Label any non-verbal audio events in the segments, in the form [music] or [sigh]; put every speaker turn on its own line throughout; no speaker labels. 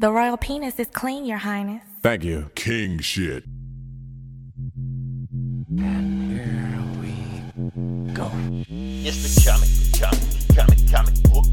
The royal penis is clean, your highness.
Thank you. King shit.
Here we go.
It's the comic, comic, comic, comic book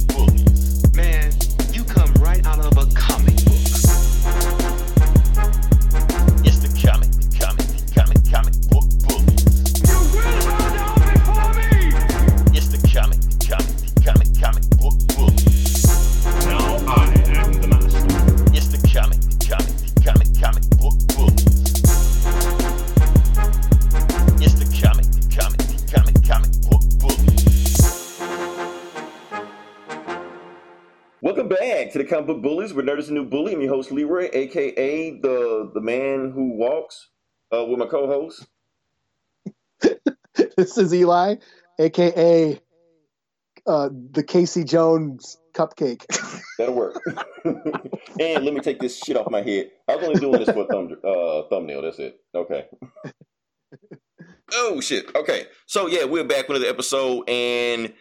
Bullies.
We're is New Bully. I'm your host Leroy, aka the the man who walks, uh, with my co-host. [laughs]
this is Eli, aka uh, the Casey Jones cupcake. [laughs]
That'll work. [laughs] and let me take this shit off my head. I was only doing this for a thumb, uh, thumbnail. That's it. Okay. oh shit. Okay. So yeah, we're back with another episode, and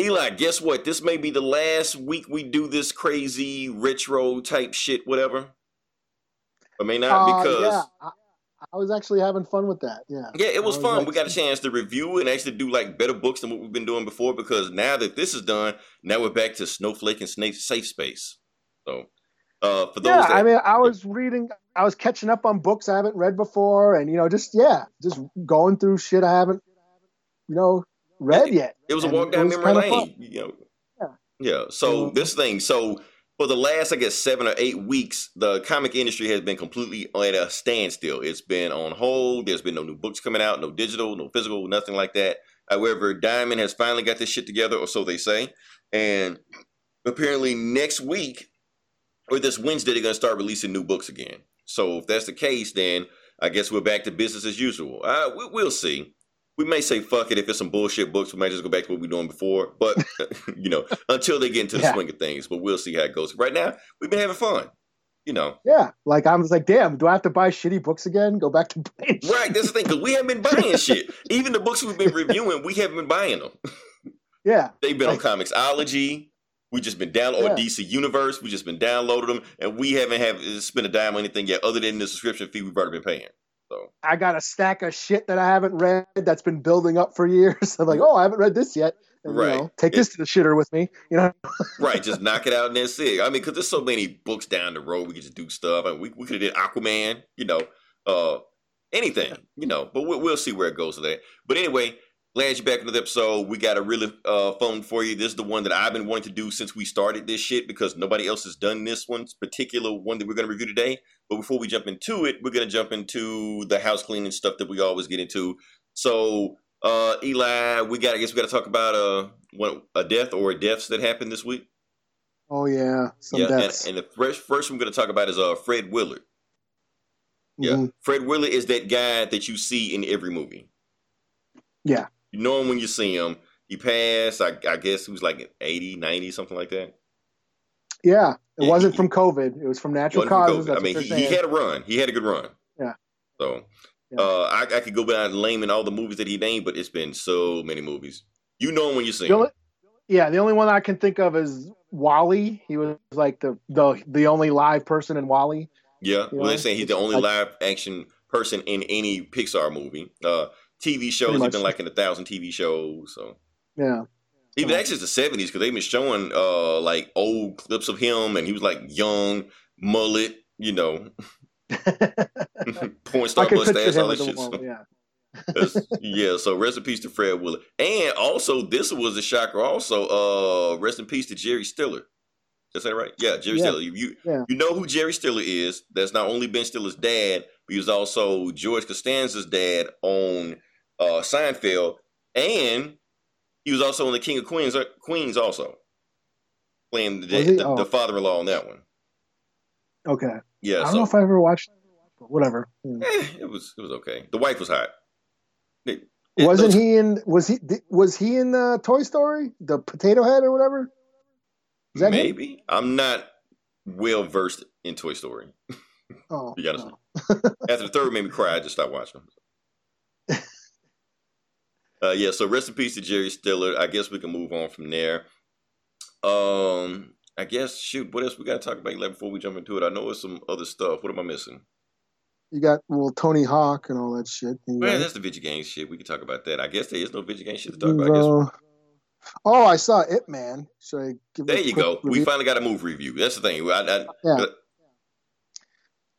Eli, guess what? This may be the last week we do this crazy retro type shit, whatever. I may not
Uh,
because.
yeah, I, I was actually having fun with that. Yeah,
Yeah, it was
I
fun.
like-
we got a chance to review and actually do like better books than what we've been doing before because now that this is done, now we're back to Snowflake and Snake Safe Space. So, uh, for those
Yeah,
that
I mean, I was reading, I was catching up on books I haven't read before, and you know, just yeah, just going through shit I haven't, you know, read yet.
it was a walk down memory lane. You know,
Yeah.
yeah. So
Mhm.
this thing, so for the last, I guess, seven or eight weeks, the comic industry has been completely at a standstill. It's been on hold. There's been no new books coming out, no digital, no physical, nothing like that. However, Diamond has finally got this shit together, or so they say. And apparently, next week or this Wednesday, they're going to start releasing new books again. So if that's the case, then I guess we're back to business as usual. Uh, we, we'll see. We may say fuck it if it's some bullshit books. We might just go back to what we were doing before. But [laughs] [laughs] you know, until they get into the
Yeah.
swing of things. But we'll see how it goes. Right now, we've been having fun. You know,
Yeah, like I was like, damn, do I have to buy shitty books again? Go back to [laughs] buying
right? That's the thing because we haven't been buying shit. Even the books we've been reviewing, we haven't been buying them.
Yeah,
They've been on
Like-
Comixology. We just been down or
Yeah.
DC Universe. We just been downloading them, and we haven't have spent a dime on anything yet, other than the subscription fee we've already been paying. So
I got a stack of shit that I haven't read that's been building up for years. [laughs] I'm like, oh, I haven't read this yet. And,
Right.
You know, take this to the shitter with me. You know, [laughs]
right, just knock it out and that's it. I mean, because there's so many books down the road, we could just do stuff. I mean, we we could have did Aquaman, you know, uh, anything, you know. But we'll, we'll see where it goes with that. But anyway, glad you're back in the episode. We got a really uh, fun for you. This is the one that I've been wanting to do since we started this shit because nobody else has done this one, particular one that we're going to review today. But before we jump into it, we're going to jump into the house cleaning stuff that we always get into. So, uh, Eli, we got. I guess we got to talk about uh, a death or deaths that happened this week.
oh yeah, some
yeah, and,
deaths.
and the first first we're going to talk about is uh Fred Willard. Yeah,
Mhm.
Fred Willard is that guy that you see in every movie.
Yeah.
You know him when you see him. He passed, I, I guess he was like 80, 90, something like that.
yeah. It
Yeah,
wasn't
he-
from COVID. It was from natural
from
causes. That's
I mean, he, he had a run. He had a good run.
Yeah.
So,
Yeah.
uh, I, I could go down and naming all the movies that he named, but it's been so many movies. You know him when you see him.
yeah, the only one I can think of is WALL-E. He was like the the the only live person in WALL-E.
Yeah,
You
well, they're saying he's the only live action person in any Pixar movie. Uh, TV shows, he's been like in a thousand TV shows. So
Yeah.
even actually, it's the seventies because they've been showing uh like old clips of him, and he was like young, mullet, you know, [laughs] porn star mustache, all that shit. So.
Yeah. [laughs]
yeah, so rest in peace to Fred Willard, and also this was a shocker. Also, uh, rest in peace to Jerry Stiller. Is that right? Yeah, Jerry
Yeah.
Stiller. You, you
Yeah.
you know who Jerry Stiller is? That's not only Ben Stiller's dad, he was also George Costanza's dad on uh, Seinfeld, and he was also on the King of Queens. uh, Queens also playing the, the,
Oh.
the father-in-law on that one.
Okay.
Yeah,
I don't
so
know if I ever watched. But whatever. Hmm.
eh, it was it was okay. The wife was hot. It- it-
Wasn't
those-
he in? Was he? Was he in uh, Toy Story? The Potato Head or whatever? Is that him?
Maybe I'm not well versed in Toy Story. [laughs]
Oh,
You gotta
no. [laughs]
After the third made me cry, I just stopped watching. uh, yeah, so rest in peace to Jerry Stiller. I guess we can move on from there. Um, I guess shoot. What else we got to talk about like, before we jump into it? I know it's some other stuff. What am I missing?
You got well Tony Hawk and all that shit. You
Man, that's the video game shit. We can talk about that. I guess there is no video game shit to talk about. I guess.
Oh, I saw Ip Man. Should I give
There you go. We finally got a movie review. That's the thing. I, I,
Yeah.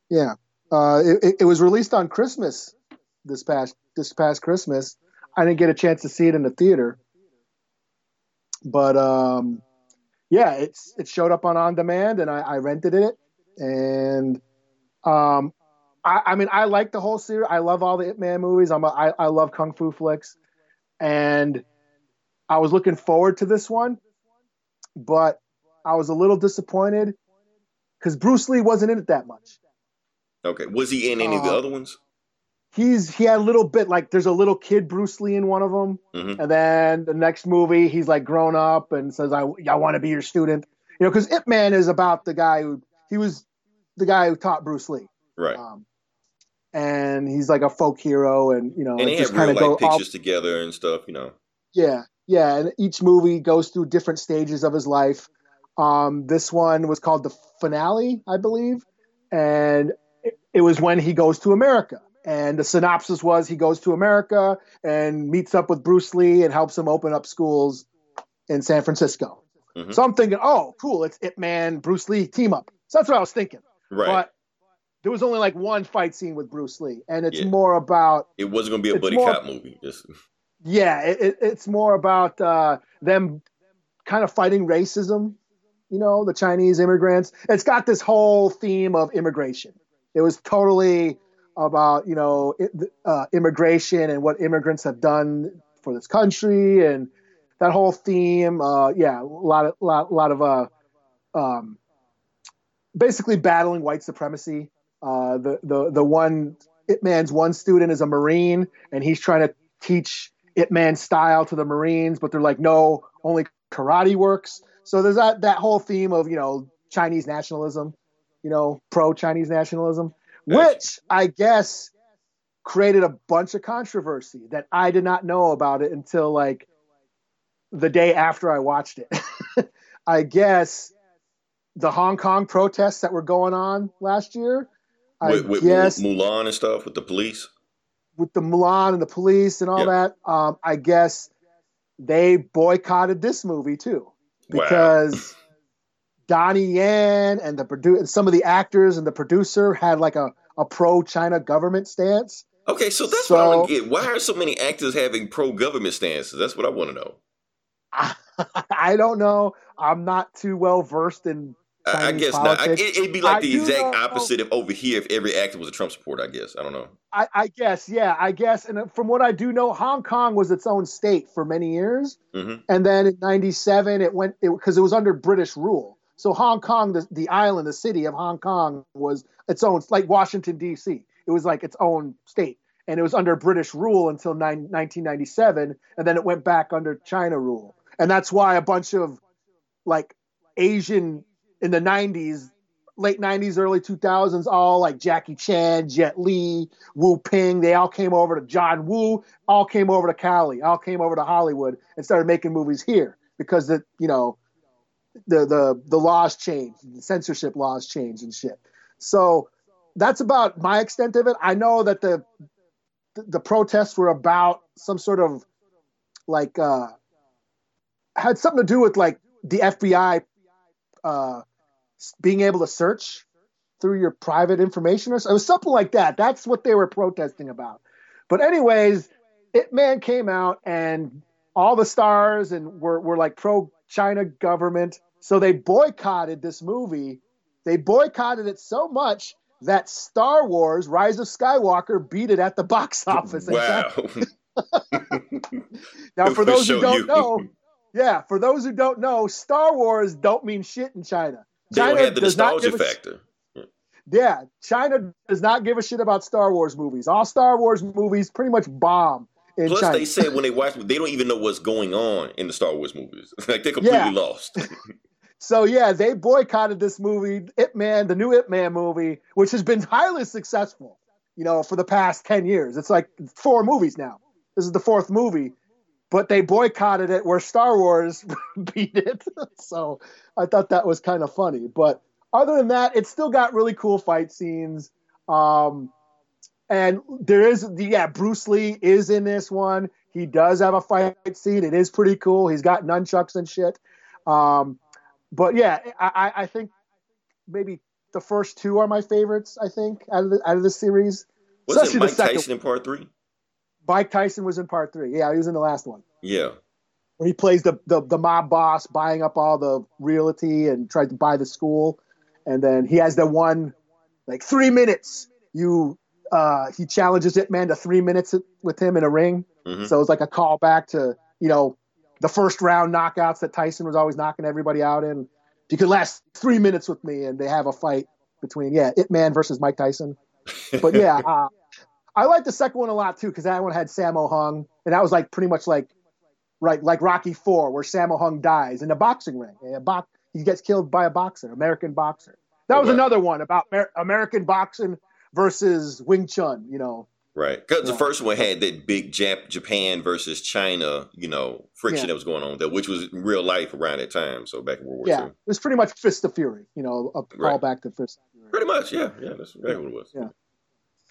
Yeah, uh, it, it- was released on Christmas this past this past Christmas. I didn't get a chance to see it in the theater, but um, yeah, it's it showed up on on demand, and I, I rented it. And um, I, I mean, I like the whole series. I love all the Ip Man movies. I'm a, I, I love kung fu flicks, and I was looking forward to this one, but I was a little disappointed because Bruce Lee wasn't in it that much.
Okay. Was he in any of the
Uh,
other ones?
he's he had a little bit like there's a little kid Bruce Lee in one of them,
Mhm.
and then the next movie he's like grown up and says I I want to be your student, you know, because Ip Man is about the guy who he was the guy who taught Bruce Lee,
Right.
um, and he's like a folk hero, and you know,
and they
just
have real
kind of
life
go off,
pictures together and stuff. You know.
yeah, yeah, and each movie goes through different stages of his life. Um, this one was called the finale, I believe, and it, it was when he goes to America. And the synopsis was he goes to America and meets up with Bruce Lee and helps him open up schools in San Francisco.
Mhm.
So I'm thinking, oh, cool, it's Ip Man, Bruce Lee team up. So that's what I was thinking.
Right.
But there was only like one fight scene with Bruce Lee, and it's
Yeah.
more about
it wasn't going to be a buddy
more-
cop movie. Just,
yeah, it, it, it's more about uh, them kind of fighting racism. You know, the Chinese immigrants. It's got this whole theme of immigration. It was totally about you know uh, immigration and what immigrants have done for this country and that whole theme. Uh, yeah, a lot of lot, lot of uh, um, basically battling white supremacy. Uh, the the the one Ip Man's one student is a Marine, and he's trying to teach Ip Man style to the Marines, but they're like, no, only karate works. So there's that that whole theme of you know Chinese nationalism, you know, pro Chinese nationalism, which I guess created a bunch of controversy that I did not know about it until like the day after I watched it. [laughs] I guess the Hong Kong protests that were going on last year. I
with, with
guess
Mulan and stuff with the police.
with the Mulan and the police and all
Yeah.
that, um, I guess they boycotted this movie too because Donnie Yen and the produ- and some of the actors and the producer had like a, a pro China government stance.
Okay, so that's what I
So-
don't get. Why are so many actors having pro government stances? That's what I want to know. [laughs]
I don't know. I'm not too well versed in.
I, I guess not. I, it, it'd be like
I
the exact
know-
opposite of over here if every actor was a Trump supporter. I guess I don't know.
I, I guess, yeah, I guess. And from what I do know, Hong Kong was its own state for many years.
hmm
and then in 97 it went because it, was under british rule so hong kong the, the island the city of hong kong was its own like washington d.c it was like its own state. And it was under british rule until nine, 1997 and then it went back under china rule. And that's why a bunch of like asian in the 90s late 90s early 2000s all like jackie chan jet li wu ping they all came over to john woo all came over to cali all came over to hollywood and started making movies here because the you know the the the laws changed the censorship laws changed and shit so that's about my extent of it i know that the the, protests were about some sort of like uh had something to do with like the fbi uh being able to search through your private information or. It was something like that. That's what they were protesting about. But anyways, Ip Man came out and all the stars and were, were like pro China government. So they boycotted this movie. They boycotted it so much that Star Wars Rise of Skywalker beat it at the box [laughs] office.
Wow. [laughs]
Now, for those who don't
you.
know, yeah, for those who don't know, Star Wars don't mean shit in China.
they
China
don't have the
does not
nostalgia
give a
factor.
Yeah, China does not give a shit about Star Wars movies. All Star Wars movies pretty much bomb
Plus,
China.
they said when they watch, they don't even know what's going on in the Star Wars movies. [laughs] like they're completely
Yeah.
lost. [laughs] [laughs]
So yeah, they boycotted this movie, Ip Man, the new Ip Man movie, which has been highly successful. You know, for the past ten years, it's like four movies now. This is the fourth movie, but they boycotted it where Star Wars beat it. so I thought that was kind of funny. But other than that, it's still got really cool fight scenes. Um, and there is, yeah, Bruce Lee is in this one. He does have a fight scene. It is pretty cool. He's got nunchucks and shit. Um, but yeah, I, I think maybe the first two are my favorites. I think out of the out of the series.
Was it
Especially the
Mike
second-
Tyson in part three?
Mike Tyson was in part three. Yeah, he was in the last one
Yeah.
where he plays the, the the mob boss, buying up all the realty and tried to buy the school, and then he has the one like three minutes. You uh, he challenges Ip Man to three minutes with him in a ring.
Mhm.
So it's like a callback to you know the first round knockouts that Tyson was always knocking everybody out in. You could last three minutes with me, and they have a fight between yeah Ip Man versus Mike Tyson. But [laughs] yeah, uh, I like the second one a lot too because that one had Sammo Hung, and that was like pretty much like right like Rocky Four, where Sammo Hung dies in a boxing ring. A box, he gets killed by a boxer, American boxer. That was
Okay.
another one about Amer- American boxing versus Wing Chun. You know,
Right, because the first one had that big Jap- Japan versus China, you know, friction
Yeah.
that was going on there, which was real life around that time. So back in World War
yeah,
II.
it was pretty much Fist of Fury. You know, a
Right.
callback to Fist. of Fury.
Pretty much, yeah, yeah, that's exactly what it was.
Yeah.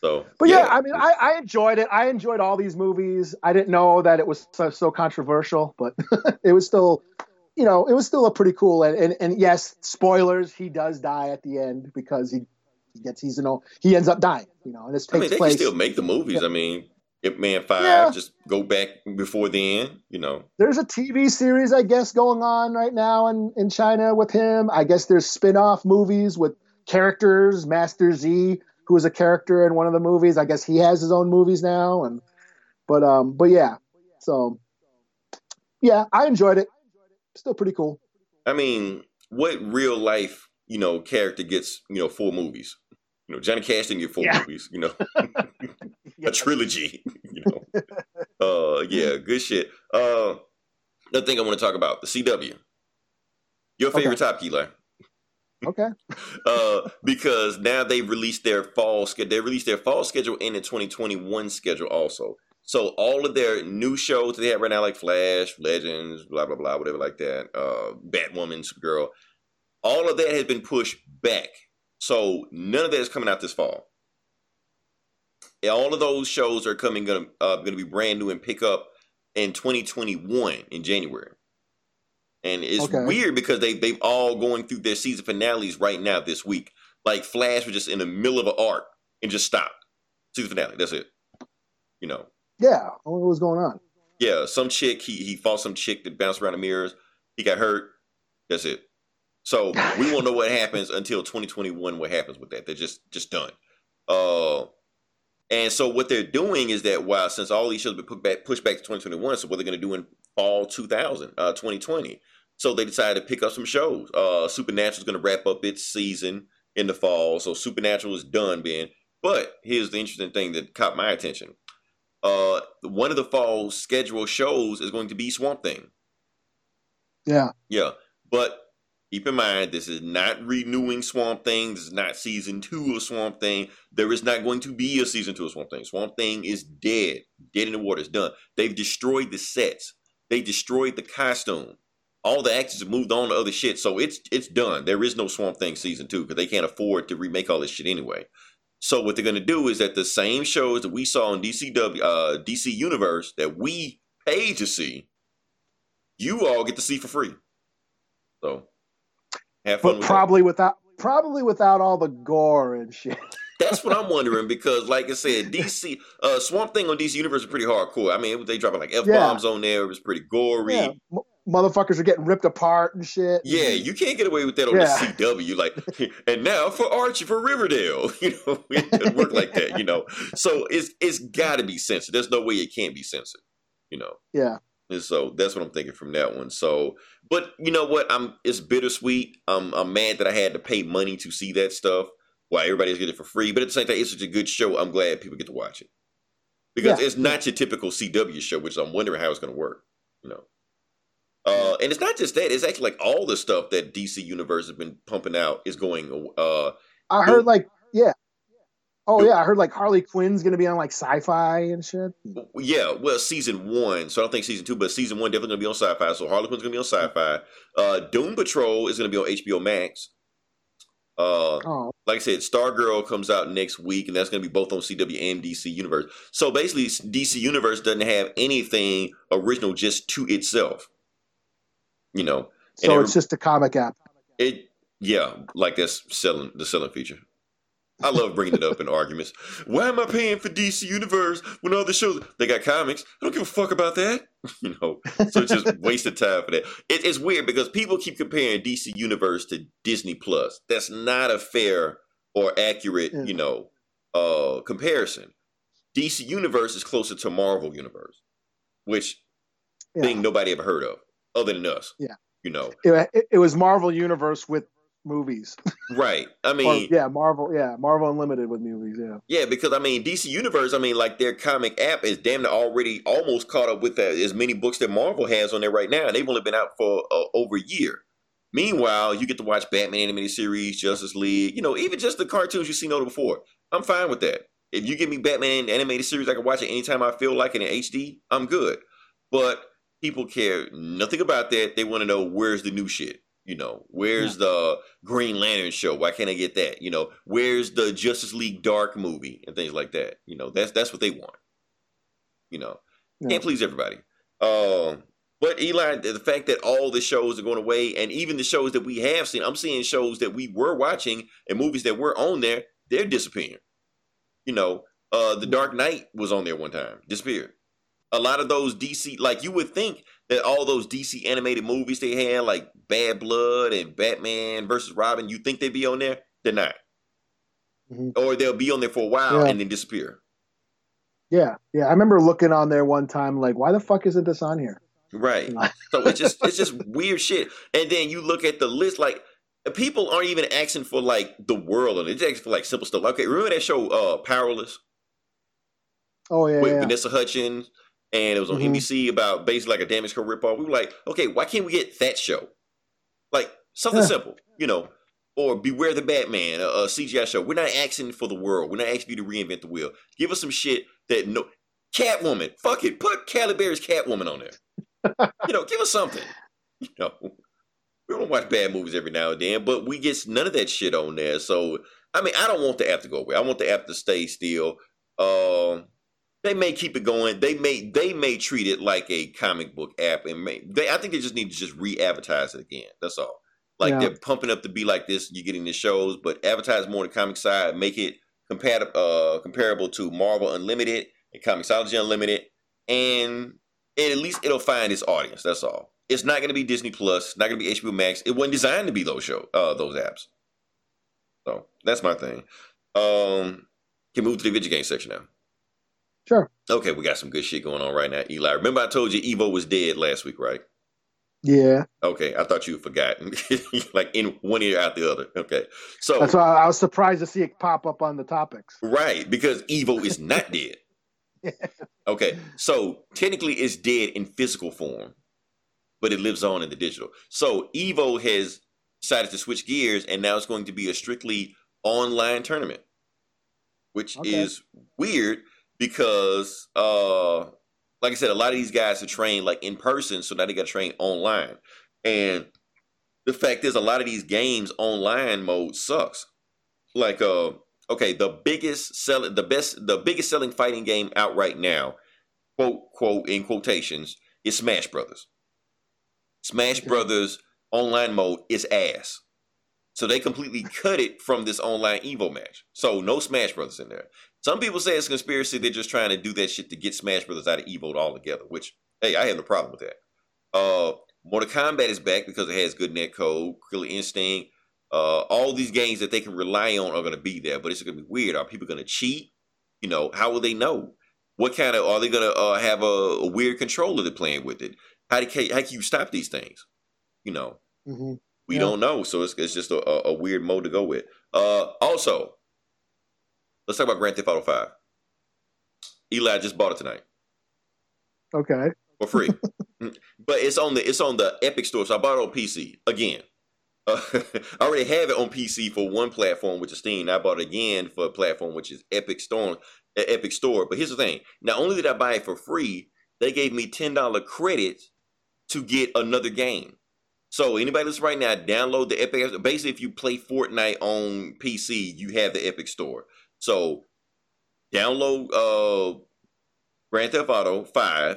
So,
But yeah, I mean, I, I enjoyed it. I enjoyed all these movies. I didn't know that it was so, so controversial, but [laughs] it was still, you know, it was still a pretty cool. And, and and yes, spoilers. He does die at the end because he, he gets he's you know he ends up dying. You know, and this
I
takes
mean, they
place.
can still make the movies. I mean, Ip Man Five,
Yeah.
just go back before the end. You know,
There's a TV series, I guess, going on right now in in China with him. I guess there's spin-off movies with characters. Master Z, who is a character in one of the movies, I guess he has his own movies now. And but um, but yeah, so yeah, I enjoyed it. Still pretty cool.
I mean, what real life, you know, character gets, you know, four movies? You know, Johnny Cash didn't get four
Yeah.
movies. You know, [laughs] a trilogy. [laughs] You know, [laughs] uh, yeah, good shit. Uh, another thing I want to talk about the CW. Your
Okay.
favorite top Eli.
Okay.
uh, because now they've released their fall schedule. They released their fall schedule and the 2021 schedule also. So all of their new shows that they have right now, like Flash, Legends, blah blah blah, whatever like that, uh, Batwoman, Supergirl, all of that has been pushed back. So none of that is coming out this fall. All of those shows are coming gonna uh, gonna be brand new and pick up in 2021 in January. And it's
Okay.
weird because they they've all going through their season finales right now this week. Like Flash was just in the middle of an arc and just stopped. Season finale. That's it. You know.
Yeah. I wonder what was going on.
Yeah, some chick he he fought some chick that bounced around the mirrors. He got hurt. That's it. So we won't know what happens until 2021. What happens with that? They're just just done. Uh, and so what they're doing is that while since all these shows have been put back, pushed back to 2021, so what they're going to do in fall 2000, uh, 2020. So they decided to pick up some shows. Uh, Supernatural is going to wrap up its season in the fall, so Supernatural is done, Ben. But here's the interesting thing that caught my attention. Uh, one of the fall scheduled shows is going to be Swamp Thing.
Yeah.
Yeah, but keep in mind this is not renewing Swamp Thing. This is not season two of Swamp Thing. There is not going to be a season two of Swamp Thing. Swamp Thing is dead, dead in the water. It's done. They've destroyed the sets. They destroyed the costume. All the actors have moved on to other shit, so it's it's done. There is no Swamp Thing season two because they can't afford to remake all this shit anyway. So what they're gonna do is that the same shows that we saw in DCW, uh, DC Universe that we paid to see, you all get to see for free. So have fun
But
with
probably without probably without all the gore and shit. [laughs]
That's what I'm wondering [laughs] because, like I said, DC uh, Swamp Thing on DC Universe is pretty hardcore. I mean, it- they dropping like f bombs on there. It was pretty gory.
Yeah. M- motherfuckers are getting ripped apart and shit.
Yeah, you can't get away with that on
Yeah.
the CW. Like, [laughs] and now for Archie for Riverdale, you know, it doesn't work like that, you know. So it's it's got to be censored. There's no way it can't be censored, you know.
Yeah.
And so that's what I'm thinking from that one. So, but you know what? I'm it's bittersweet. I'm I'm mad that I had to pay money to see that stuff while everybody's getting it for free. But at the same time, it's such a good show. I'm glad people get to watch it because
Yeah.
it's not your typical CW show, which I'm wondering how it's going to work. You know. Uh, and it's not just that; it's actually like all the stuff that DC Universe has been pumping out is going. Uh,
I heard like yeah. Oh yeah, I heard like Harley Quinn's gonna be on like Syfy and shit.
Yeah, well, season one. So I don't think season two, but season one definitely gonna be on Syfy. So Harley Quinn's gonna be on Syfy. Uh, Doom Patrol is gonna be on HBO Max. Uh,
Oh,
like I said, Stargirl comes out next week, and that's going to be both on CW and DC Universe. So basically, DC Universe doesn't have anything original just to itself. You know,
so
every-
it's just a comic app.
it, yeah, like that's selling the selling feature. I love bringing it up in arguments. Why am I paying for DC Universe when all the shows they got comics? I don't give a fuck about that. [laughs] you know, so it's just wasted time for that. It, it's weird because people keep comparing DC Universe to Disney Plus. That's not a fair or accurate,
Yeah.
you know, uh, comparison. DC Universe is closer to Marvel Universe, which
Yeah.
thing nobody ever heard of other than us.
Yeah.
you know,
It, it, it was Marvel Universe with movies.
right? I [laughs]
Or,
mean,
yeah, Marvel. Yeah, Marvel Unlimited with movies. Yeah.
Yeah, because I mean, DC Universe, I mean, like their comic app is damn near already almost caught up with that, as many books that Marvel has on there right now, and they've only been out for uh, over a year. Meanwhile, you get to watch Batman animated series, Justice League, you know, even just the cartoons you've seen over before. I'm fine with that. If you give me Batman animated series, I can watch it anytime I feel like it in HD. I'm good. But people care nothing about that. They want to know where's the new shit. You know, where's the Green Lantern show? Why can't I get that? You know, where's the Justice League Dark movie and things like that? You know, that's that's what they want. You know,
Yeah.
can't please everybody. Um, but Eli, the fact that all the shows are going away, and even the shows that we have seen, I'm seeing shows that we were watching and movies that were on there, they're disappearing. You know, uh, The Dark Knight was on there one time, disappeared. A lot of those DC, like you would think that all those DC animated movies they had, like Bad Blood and Batman versus Robin, you think they'd be on there? They're not.
Mhm.
Or they'll be on there for a while
Yeah.
and then disappear.
Yeah, yeah. I remember looking on there one time, like, why the fuck isn't this on here?
Right. [laughs] So it's just it's just weird shit. And then you look at the list, like people aren't even asking for like the world, and just asking for like simple stuff. Okay, remember that show uh Powerless
Oh yeah,
with
yeah.
Vanessa Hudgens, and it was on
Mhm.
NBC about basically like a damage control ripoff. We were like, okay, why can't we get that show? Like something
Yeah.
simple, you know. Or Beware the Batman, a, a CGI show. We're not asking for the world. We're not asking you to reinvent the wheel. Give us some shit that no Catwoman. Fuck it. Put Halle Berry's Catwoman on there. you know, give us something. You know, we don't watch bad movies every now and then, but we get none of that shit on there. So, I mean, I don't want the app to go away. I want the app to stay still. Um, they may keep it going. They may they may treat it like a comic book app, and may they. I think they just need to just re-advertise it again. That's all. Like
Yeah.
they're pumping up to be like this. You're getting the shows, but advertise more on the comic side. Make it compatible, uh, comparable to Marvel Unlimited and Comixology Unlimited, and and at least it'll find its audience. That's all. It's not going to be Disney Plus. Not going to be HBO Max. It wasn't designed to be those show, uh, those apps. So that's my thing. Um, can move to the video game section now.
Sure.
Okay, we got some good shit going on right now, Eli. Remember I told you Evo was dead last week, right?
Yeah,
Okay, I thought you forgot. [laughs] like in one ear out the other. Okay, so
that's why I was surprised to see it pop up on the topics.
Right, because Evo is [laughs] not dead. Okay, so technically it's dead in physical form, but it lives on in the digital. So Evo has decided to switch gears, and now it's going to be a strictly online tournament, which
Okay.
is weird because, uh, like I said, a lot of these guys are trained like in person, so now they got to train online. And the fact is, a lot of these games online mode sucks. Like, uh, okay, the biggest selling, the best, the biggest selling fighting game out right now, quote quote in quotations, is Smash Brothers. Smash. Brothers online mode is ass. So they completely cut it from this online Evo match. So no Smash Brothers in there. Some people say it's conspiracy. They're just trying to do that shit to get Smash Brothers out of Evo altogether. Which, hey, I have no problem with that. Uh, Mortal Kombat is back because it has good net code. Killer Instinct. Uh, all these games that they can rely on are going to be there, but it's going to be weird. Are people going to cheat? You know, how will they know? What kind of are they going to uh, have a, a weird controller they're playing with it? How do how can you stop these things? You know,
hmm
we
Yeah.
don't know, so it's, it's just a, a, a weird mode to go with. Uh, also, let's talk about Grand Theft Auto Five. Eli just bought it tonight
Okay.
for free, [laughs] but it's on the it's on the Epic Store, so I bought it on PC again. Uh, [laughs] I already have it on PC for one platform, which is Steam. I bought it again for a platform, which is Epic Store. Epic Store. But here's the thing: not only did I buy it for free, they gave me ten dollar credit to get another game. So anybody that's right now, download the Epic. Basically, if you play Fortnite on PC, you have the Epic Store. So download uh, Grand Theft Auto Five,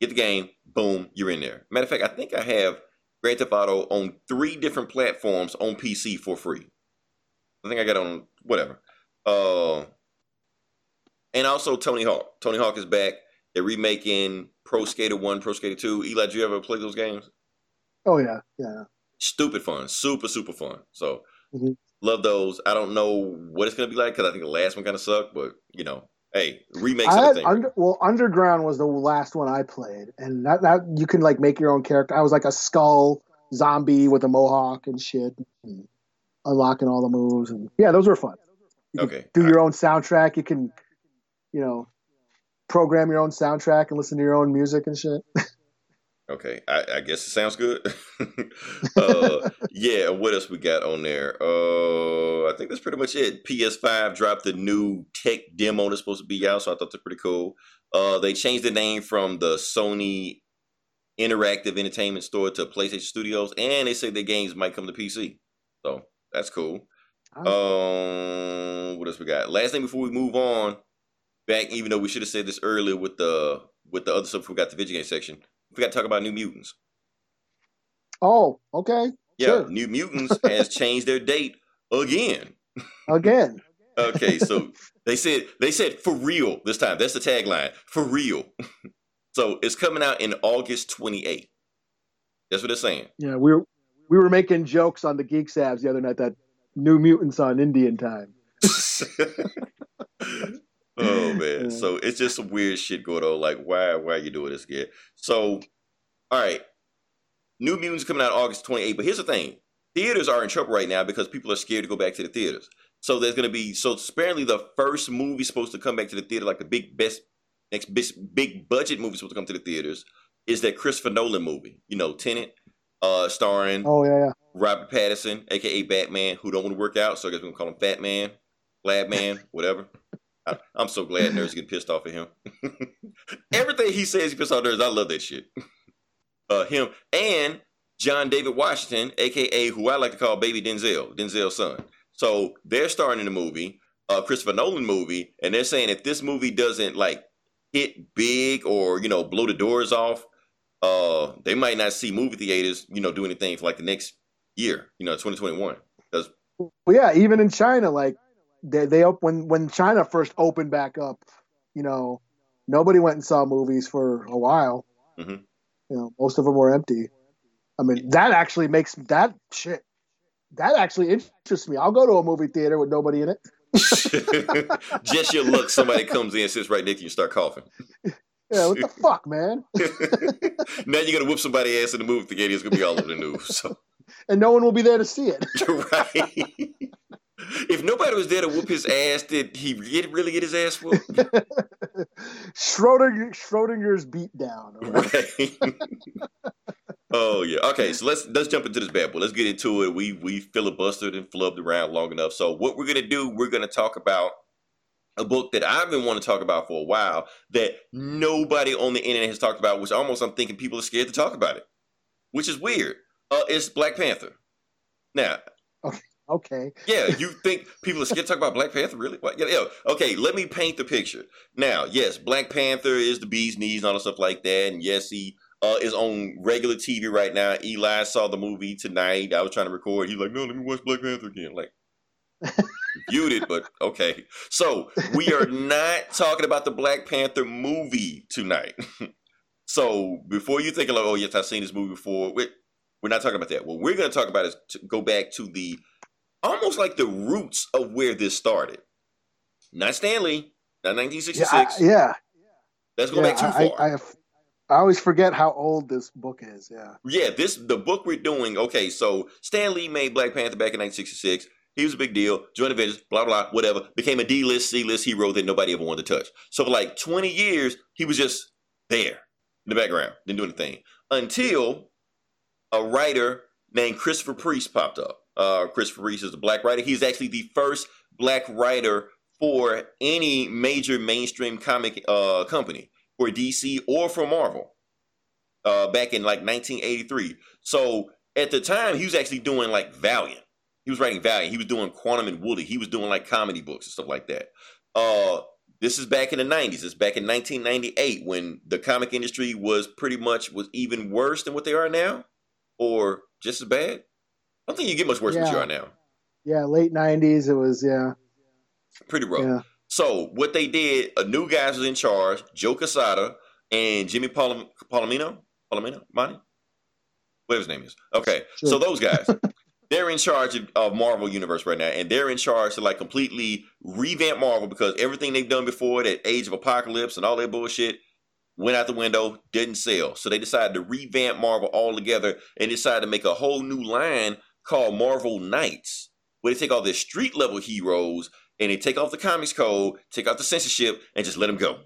get the game, boom, you're in there. Matter of fact, I think I have Grand Theft Auto on three different platforms on PC for free. I think I got on whatever. Uh, and also Tony Hawk. Tony Hawk is back. They're remaking Pro Skater One, Pro Skater Two. Eli, did you ever play those games?
Oh yeah, yeah.
Stupid fun, super super fun. So
Mhm.
Love those. I don't know what it's gonna be like because I think the last one kind of sucked, but you know, hey, remakes
I
of the
had
thing.
under, well, Underground was the last one I played, and that that you can like make your own character. I was like a skull zombie with a mohawk and shit, and unlocking all the moves, and yeah, those were fun. You
Okay.
do your own soundtrack. You can, you know, program your own soundtrack and listen to your own music and shit. [laughs]
Okay, I, I guess it sounds good. [laughs] uh, yeah, what else we got on there? Uh, I think that's pretty much it. PS5 dropped the new tech demo that's supposed to be out, so I thought that's pretty cool. Uh, they changed the name from the Sony Interactive Entertainment Store to PlayStation Studios, and they say their games might come to PC. So that's cool. Um, what else we got? Last thing before we move on, back even though we should have said this earlier with the with the other stuff we got the video game section. We got to talk about New Mutants.
Oh, okay,
Yeah,
Sure.
New Mutants has [laughs] changed their date again.
again.
Okay, so [laughs] they said they said for real this time. That's the tagline. For real. [laughs] so it's coming out in August 28th. That's what they're saying.
Yeah, we were we were making jokes on the Geek Sabs the other night that New Mutants on Indian time.
Oh man. [laughs] So it's just some weird shit going on. Like, why why are you doing this again? So all right. New Mutants coming out August 28th. But here's the thing. Theaters are in trouble right now because people are scared to go back to the theaters. So there's gonna be so apparently the first movie supposed to come back to the theater, like the big best next big, big budget movie supposed to come to the theaters, is that Christopher Nolan movie. You know, Tenet, uh, starring
Oh yeah, yeah.
Robert Pattinson, aka Batman, who don't want to work out, so I guess we're gonna call him Fat Man, Lab Man, whatever. I, I'm so glad nerds get pissed off at him. [laughs] Everything he says, he pissed off nerds. I love that shit. Uh, him and John David Washington, aka who I like to call Baby Denzel, Denzel's son. So they're starring in the movie, uh, Christopher Nolan movie, and they're saying if this movie doesn't like hit big or you know blow the doors off, uh, they might not see movie theaters, you know, do anything for like the next year, you know, 2021. Because
Well, yeah, even in China, like they they when when China first opened back up, you know, nobody went and saw movies for a while.
Mhm.
You know, most of them were empty. I mean, that actually makes that shit. That actually interests me. I'll go to a movie theater with nobody in it. [laughs]
just your look, somebody comes in, sits right next to you, and start coughing.
Yeah, what the fuck, man? [laughs]
now you're gonna whoop somebody ass in the movie theater. It's gonna be all over the news. So [laughs]
And no one will be there to see it.
you're right. If nobody was there to whoop his ass, did he get, really get his ass whooped? [laughs]
Schrodinger, Schrodinger's beat down. right?
Right. [laughs] oh yeah. Okay, so let's let's jump into this bad boy. Let's get into it. We we filibustered and flubbed around long enough. So what we're gonna do, we're gonna talk about a book that I've been wanting to talk about for a while that nobody on the internet has talked about, which almost I'm thinking people are scared to talk about it. Which is weird. Uh it's Black Panther. Now,
Okay. [laughs]
yeah, you think people are scared to talk about Black Panther? Really? What? Yeah, yeah. Okay, let me paint the picture. Now, yes, Black Panther is the bee's knees and all that stuff like that. And yes, he uh, is on regular TV right now. Eli saw the movie tonight. I was trying to record. He's like, no, let me watch Black Panther again. Like, [laughs] viewed it, but okay. So we are not talking about the Black Panther movie tonight. [laughs] so before you think like, oh yes, I've seen this movie before, we're, we're not talking about that. What we're going to talk about is to go back to the almost like the roots of where this started. Not Stan Lee, not
Yeah,
1966.
I, yeah.
Let's go
yeah,
back too
I,
far.
I, I, I always forget how old this book is. Yeah.
Yeah, this the book we're doing. Okay, so Stan Lee made Black Panther back in 1966. He was a big deal. Joined Avengers, blah blah, whatever. Became a D-list, C-list hero that nobody ever wanted to touch. So for like 20 years, he was just there in the background, didn't do anything until a writer named Christopher Priest popped up. Uh, Christopher Priest is a black writer. He's actually the first black writer for any major mainstream comic uh, company, for DC or for Marvel, uh, back in like 1983. So at the time, he was actually doing like Valiant. He was writing Valiant. He was doing Quantum and Woody. He was doing like comedy books and stuff like that. Uh, this is back in the 90s. It's back in 1998 when the comic industry was pretty much was even worse than what they are now, or just as bad. I don't think you get much worse than you
Yeah.
are now.
Yeah, late '90s. It was yeah,
Pretty rough.
yeah.
So what they did, a new guys was in charge, Joe Quesada and Jimmy Palom- Palomino, Palomino, Monty, whatever his name is. Okay,
Sure.
so those guys, [laughs] they're in charge of, of Marvel Universe right now, and they're in charge to like completely revamp Marvel because everything they've done before, that Age of Apocalypse and all that bullshit, went out the window, didn't sell. So they decided to revamp Marvel altogether and decided to make a whole new line called Marvel Knights, where they take all their street level heroes and they take off the comics code, take out the censorship, and just let them go.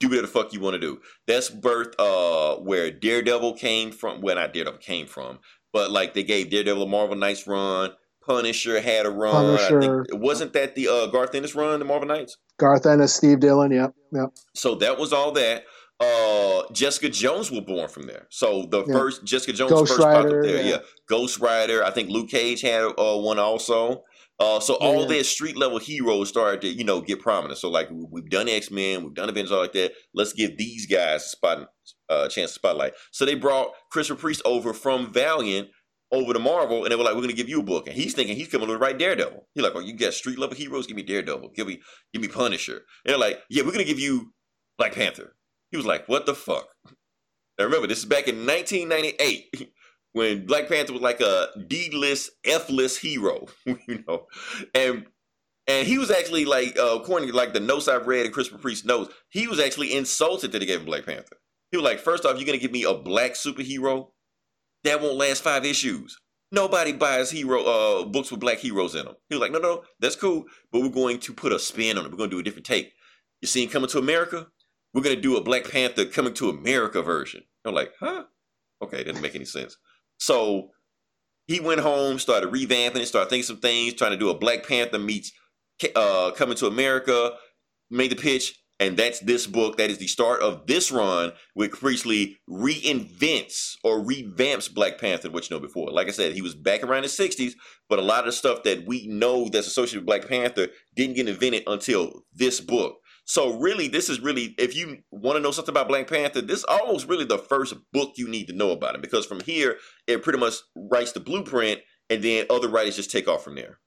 Do whatever the fuck you want to do. That's birth uh where Daredevil came from. Well, not Daredevil came from, but like they gave Daredevil a Marvel Knights run. Punisher had a run. I
Punisher.
think, wasn't that the uh, Garth Ennis run, the Marvel Knights?
Garth Ennis, Steve Dillon. Yep, yep.
So that was all that. Uh, Jessica Jones was born from there. So the
Yeah.
first Jessica Jones
Ghost
first popped
Rider,
up there.
yeah.
Yeah. Ghost Rider. I think Luke Cage had uh, one also. Uh, so all
Yeah.
their street level heroes started to you know get prominent. So like we've done X Men, we've done Avengers, all like that. Let's give these guys a spot, uh, chance to spotlight. So they brought Christopher Priest over from Valiant over to Marvel, and they were like, "We're going to give you a book." And he's thinking he's coming to write Daredevil. He's like, "Oh, you got street level heroes? Give me Daredevil. Give me, give me Punisher." And they're like, "Yeah, we're going to give you Black Panther." He was like, "What the fuck?" Now remember, this is back in 1998 [laughs] when Black Panther was like a D-list, F-list hero, [laughs] you know, and and he was actually like, uh, according to like the notes I've read and Christopher Priest notes, he was actually insulted that they gave him Black Panther. He was like, first off, you're gonna give me a black superhero that won't last five issues. Nobody buys hero uh, books with black heroes in them. He was like, no, no, that's cool, but we're going to put a spin on it. We're going to do a different take. You see him coming to America? We're going to do a Black Panther coming to America version. I'm like, huh? Okay, doesn't make any sense. So he went home, started revamping it, started thinking some things, trying to do a Black Panther meets uh, coming to America, made the pitch, and that's this book. That is the start of this run where Priestley reinvents or revamps Black Panther, which you know before. Like I said, he was back around the 60s, but a lot of the stuff that we know that's associated with Black Panther didn't get invented until this book. So really, this is really, if you want to know something about Black Panther, this is almost really the first book you need to know about it because from here, it pretty much writes the blueprint and then other writers just take off from there.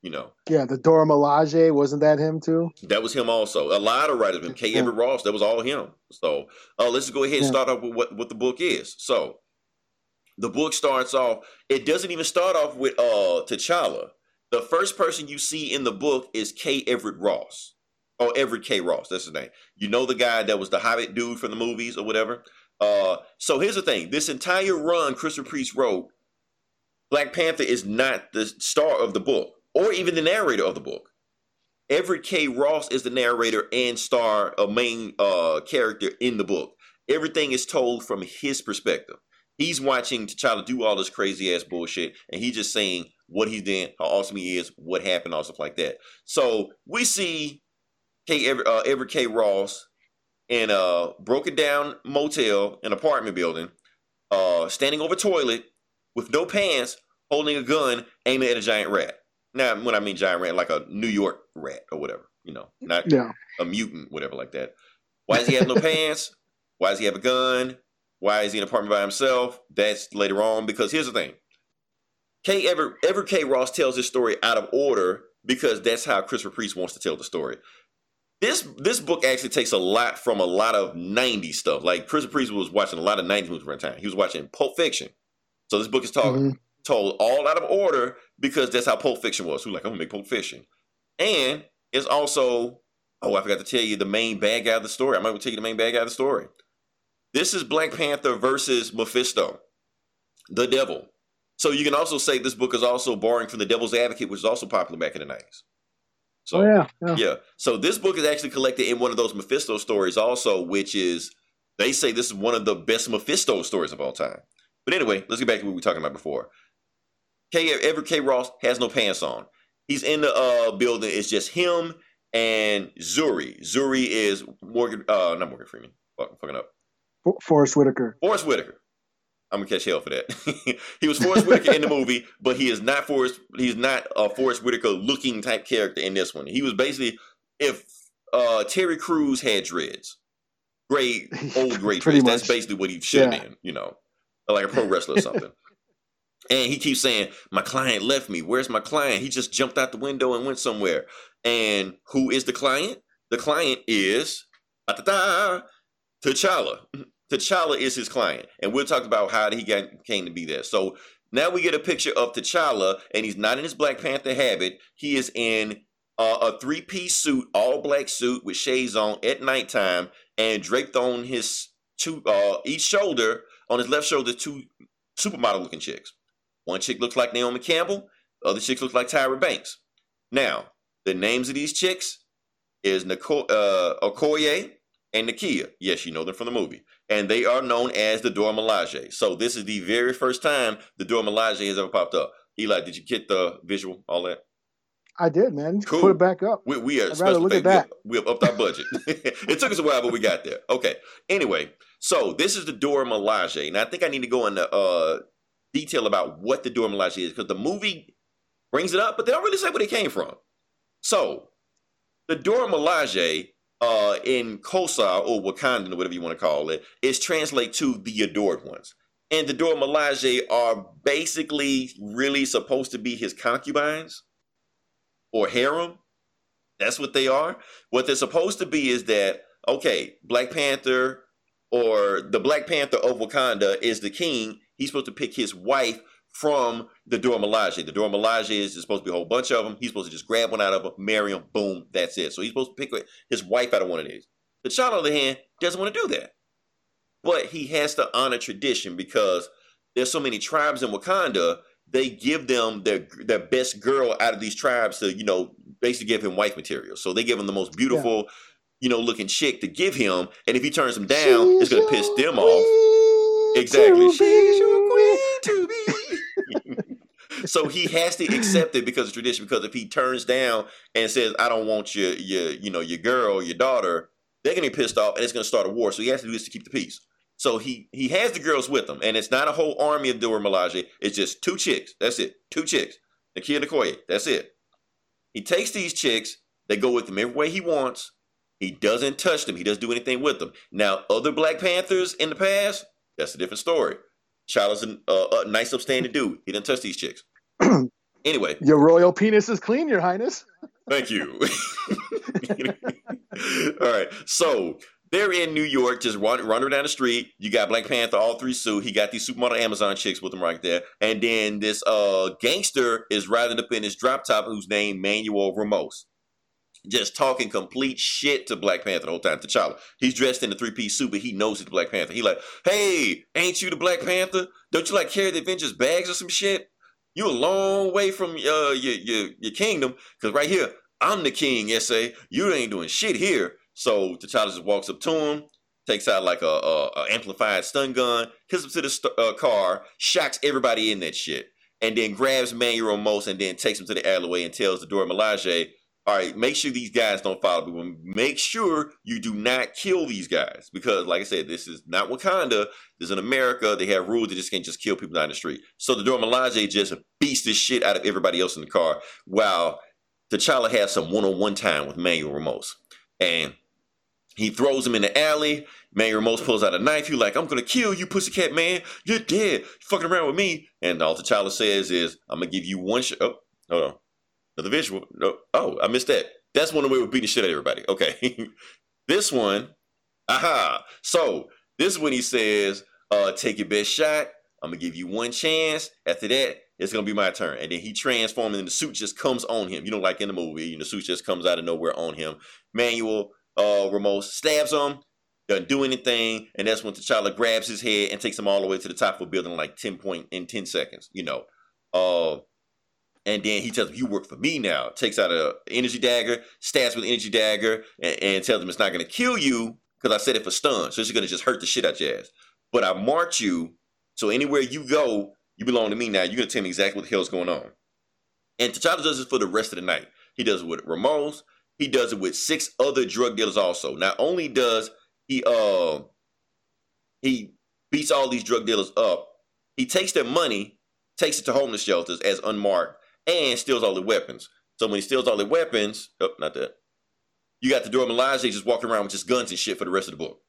You know,
Yeah, the Dora Milaje wasn't that him too?
that was him also. A lot of writers, him. K.
Yeah.
Everett Ross, that was all him. So uh, let's just go ahead and
Yeah.
start off with what, what the book is. So the book starts off, it doesn't even start off with uh, T'Challa. The first person you see in the book is K. Everett Ross. Or Everett K. Ross, that's his name. You know the guy that was the Hobbit dude from the movies or whatever. Uh, so here's the thing: this entire run Christopher Priest wrote, Black Panther is not the star of the book, or even the narrator of the book. Everett K. Ross is the narrator and star, a main uh, character in the book. Everything is told from his perspective. He's watching T'Challa do all this crazy ass bullshit, and he's just saying what he's doing, how awesome he is, what happened, all stuff like that. So we see K. Everett, uh, Everett K. Ross in a broken down motel, an apartment building, uh, standing over a toilet with no pants, holding a gun, aiming at a giant rat. Now, when I mean giant rat, like a New York rat or whatever, you know, not
Yeah.
a mutant, whatever like that. Why does he have no [laughs] pants? Why does he have a gun? Why is he in an apartment by himself? That's later on because here's the thing. K. Ever Ever K. Ross tells his story out of order because that's how Christopher Priest wants to tell the story. This this book actually takes a lot from a lot of 90s stuff. Like Christopher Priest was watching a lot of 90s movies around time. He was watching Pulp Fiction. So this book is talking
Mhm.
told all out of order because that's how Pulp Fiction was. Who's like, I'm gonna make Pulp Fiction. And it's also, oh, I forgot to tell you the main bad guy of the story. I might tell you the main bad guy of the story. This is Black Panther versus Mephisto, the devil. So you can also say this book is also borrowing from the Devil's Advocate, which was also popular back in the 90s. So
oh yeah, yeah.
yeah. So this book is actually collected in one of those Mephisto stories, also, which is they say this is one of the best Mephisto stories of all time But anyway, let's get back to what we were talking about before. K Everett K Ross has no pants on. He's in the uh, building. It's just him and Zuri. Zuri is Morgan. Uh, not Morgan Freeman. Fuck, I'm fucking up.
For- Forest Whitaker.
Forest Whitaker. I'm gonna catch hell for that. [laughs] he was Forest Whitaker in the movie, but he is not Forest. He's not a Forest Whitaker looking type character in this one. He was basically if uh, Terry Crews had dreads, great [laughs] old gray
Pretty
dreads. That's basically what he should have
Yeah.
been. You know, like a pro wrestler or something. [laughs] and he keeps saying, "My client left me. Where's my client? He just jumped out the window and went somewhere." And who is the client? The client is T'Challa. T'Challa is his client, and we'll talk about how he got, came to be there. So now we get a picture of T'Challa, and he's not in his Black Panther habit. He is in uh, a three-piece suit, all black suit with shades on at nighttime, and draped on his two uh, each shoulder on his left shoulder two supermodel-looking chicks. One chick looks like Naomi Campbell. The other chicks looks like Tyra Banks. Now the names of these chicks is Nicole, uh, Okoye and Nakia. Yes, you know them from the movie. And they are known as the Dora Milaje. So this is the very first time the Dora Milaje has ever popped up. Eli, did you get the visual, all that?
I did, man.
Cool.
Put it back up.
We, we are special
look at that.
We have, we have upped our budget. [laughs] it took us a while, but we got there. Okay. Anyway, so this is the Dora Milaje. And I think I need to go into uh, detail about what the Dora Milaje is because the movie brings it up, but they don't really say where it came from. So, the Dora Milaje uh, in Xhosa or Wakandan or whatever you want to call it is translate to the adored ones. And the Dora Milaje are basically really supposed to be his concubines or harem. That's what they are. What they're supposed to be is that, okay, Black Panther or the Black Panther of Wakanda is the king. He's supposed to pick his wife from the Dora Milaje. The Dora Milaje is supposed to be a whole bunch of them. He's supposed to just grab one out of them, marry them, boom, that's it. So he's supposed to pick his wife out of one of these. T'Challa, on the other hand, doesn't want to do that. But he has to honor tradition because there's so many tribes in Wakanda. They give them their their best girl out of these tribes to, you know, basically give him wife material. So they give him the most beautiful, you know, looking chick to give him. And if he turns them down, it's gonna piss them off. Exactly. So he has to accept it because of tradition. Because if he turns down and says, "I don't want your your you know your girl, your daughter," they're gonna be pissed off, and it's gonna start a war. So he has to do this to keep the peace. So he he has the girls with him, and it's not a whole army of Dora Milaje. It's just two chicks. That's it. Two chicks. Nakia Okoye. That's it. He takes these chicks. They go with him every way he wants. He doesn't touch them. He doesn't do anything with them. Now, other Black Panthers in the past, that's a different story. Child's a, uh, a nice, upstanding dude. He didn't touch these chicks. [clears throat] anyway,
Your royal penis is clean, Your Highness.
thank you. [laughs] all right. So they're in New York, just run, running down the street. You got Black Panther, all three suit. He got these supermodel Amazon chicks with him right there. And then this uh gangster is riding up in his drop top who's named Manuel Ramos. Just talking complete shit to Black Panther the whole time. T'Challa. He's dressed in a three piece suit, but he knows he's Black Panther. He like, hey, ain't you the Black Panther? Don't you like carry the Avengers bags or some shit? You a long way from uh, your your your kingdom, cause right here I'm the king. Sa, you ain't doing shit here. So T'Challa just walks up to him, takes out like a, a, a amplified stun gun, hits him to the st- uh, car, shocks everybody in that shit, and then grabs Manuel Ramos and then takes him to the alleyway and tells the Dora Milaje, all right, make sure these guys don't follow me. Make sure you do not kill these guys because, like I said, this is not Wakanda. This is in America. They have rules. They just can't just kill people down the street. So the Dora Milaje just beats the shit out of everybody else in the car while T'Challa has some one-on-one time with Manuel Ramos. And he throws him in the alley. Manuel Ramos pulls out a knife. He's like, I'm going to kill you, pussycat man. You're dead. You fucking around with me. And all T'Challa says is, I'm going to give you one shot. Oh, hold on. Another visual. No. Oh, I missed that. That's one of the way we're beating the shit of everybody. Okay. [laughs] this one, aha. So this is when he says, uh, take your best shot. I'm gonna give you one chance. After that, it's gonna be my turn. And then he transforms and the suit just comes on him. You know, like in the movie, you know, the suit just comes out of nowhere on him. Manuel uh Ramos stabs him, doesn't do anything, and that's when T'Challa grabs his head and takes him all the way to the top of a building like 10 point in 10 seconds, you know. Uh and then he tells him, You work for me now. Takes out a energy dagger, stabs with energy dagger, and, and tells him it's not gonna kill you, because I said it for stun. So it's gonna just hurt the shit out your ass. But I march you So anywhere you go, you belong to me now. You're gonna tell me exactly what the hell's going on. And T'Challa does this for the rest of the night. He does it with Ramos. He does it with six other drug dealers also. Not only does he uh he beats all these drug dealers up, he takes their money, takes it to homeless shelters as unmarked, and steals all the weapons. So when he steals all the weapons, oh, not that. You got the Dora Milaje just walking around with just guns and shit for the rest of the book.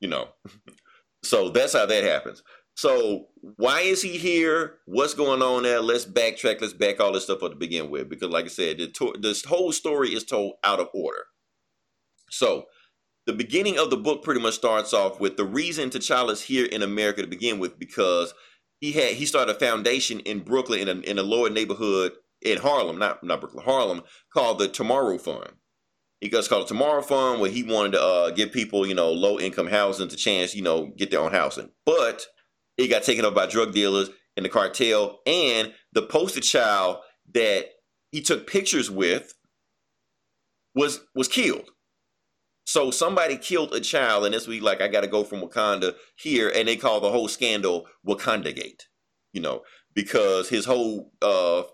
You know. [laughs] so that's how that happens. So why is he here? What's going on there? Let's backtrack. Let's back all this stuff up to begin with, because like I said, the to- this whole story is told out of order. So the beginning of the book pretty much starts off with the reason T'Challa's here in America to begin with, because he had he started a foundation in Brooklyn in a in a lower neighborhood in Harlem, not not Brooklyn, Harlem, called the Tomorrow Fund. He goes called the Tomorrow Fund, where he wanted to uh, give people, you know, low income housing to chance, you know, get their own housing. But it got taken up by drug dealers and the cartel, and the poster child that he took pictures with was was killed. So somebody killed a child, and this week, like, I got to go from Wakanda here, and they call the whole scandal Wakanda Gate, you know, because his whole uh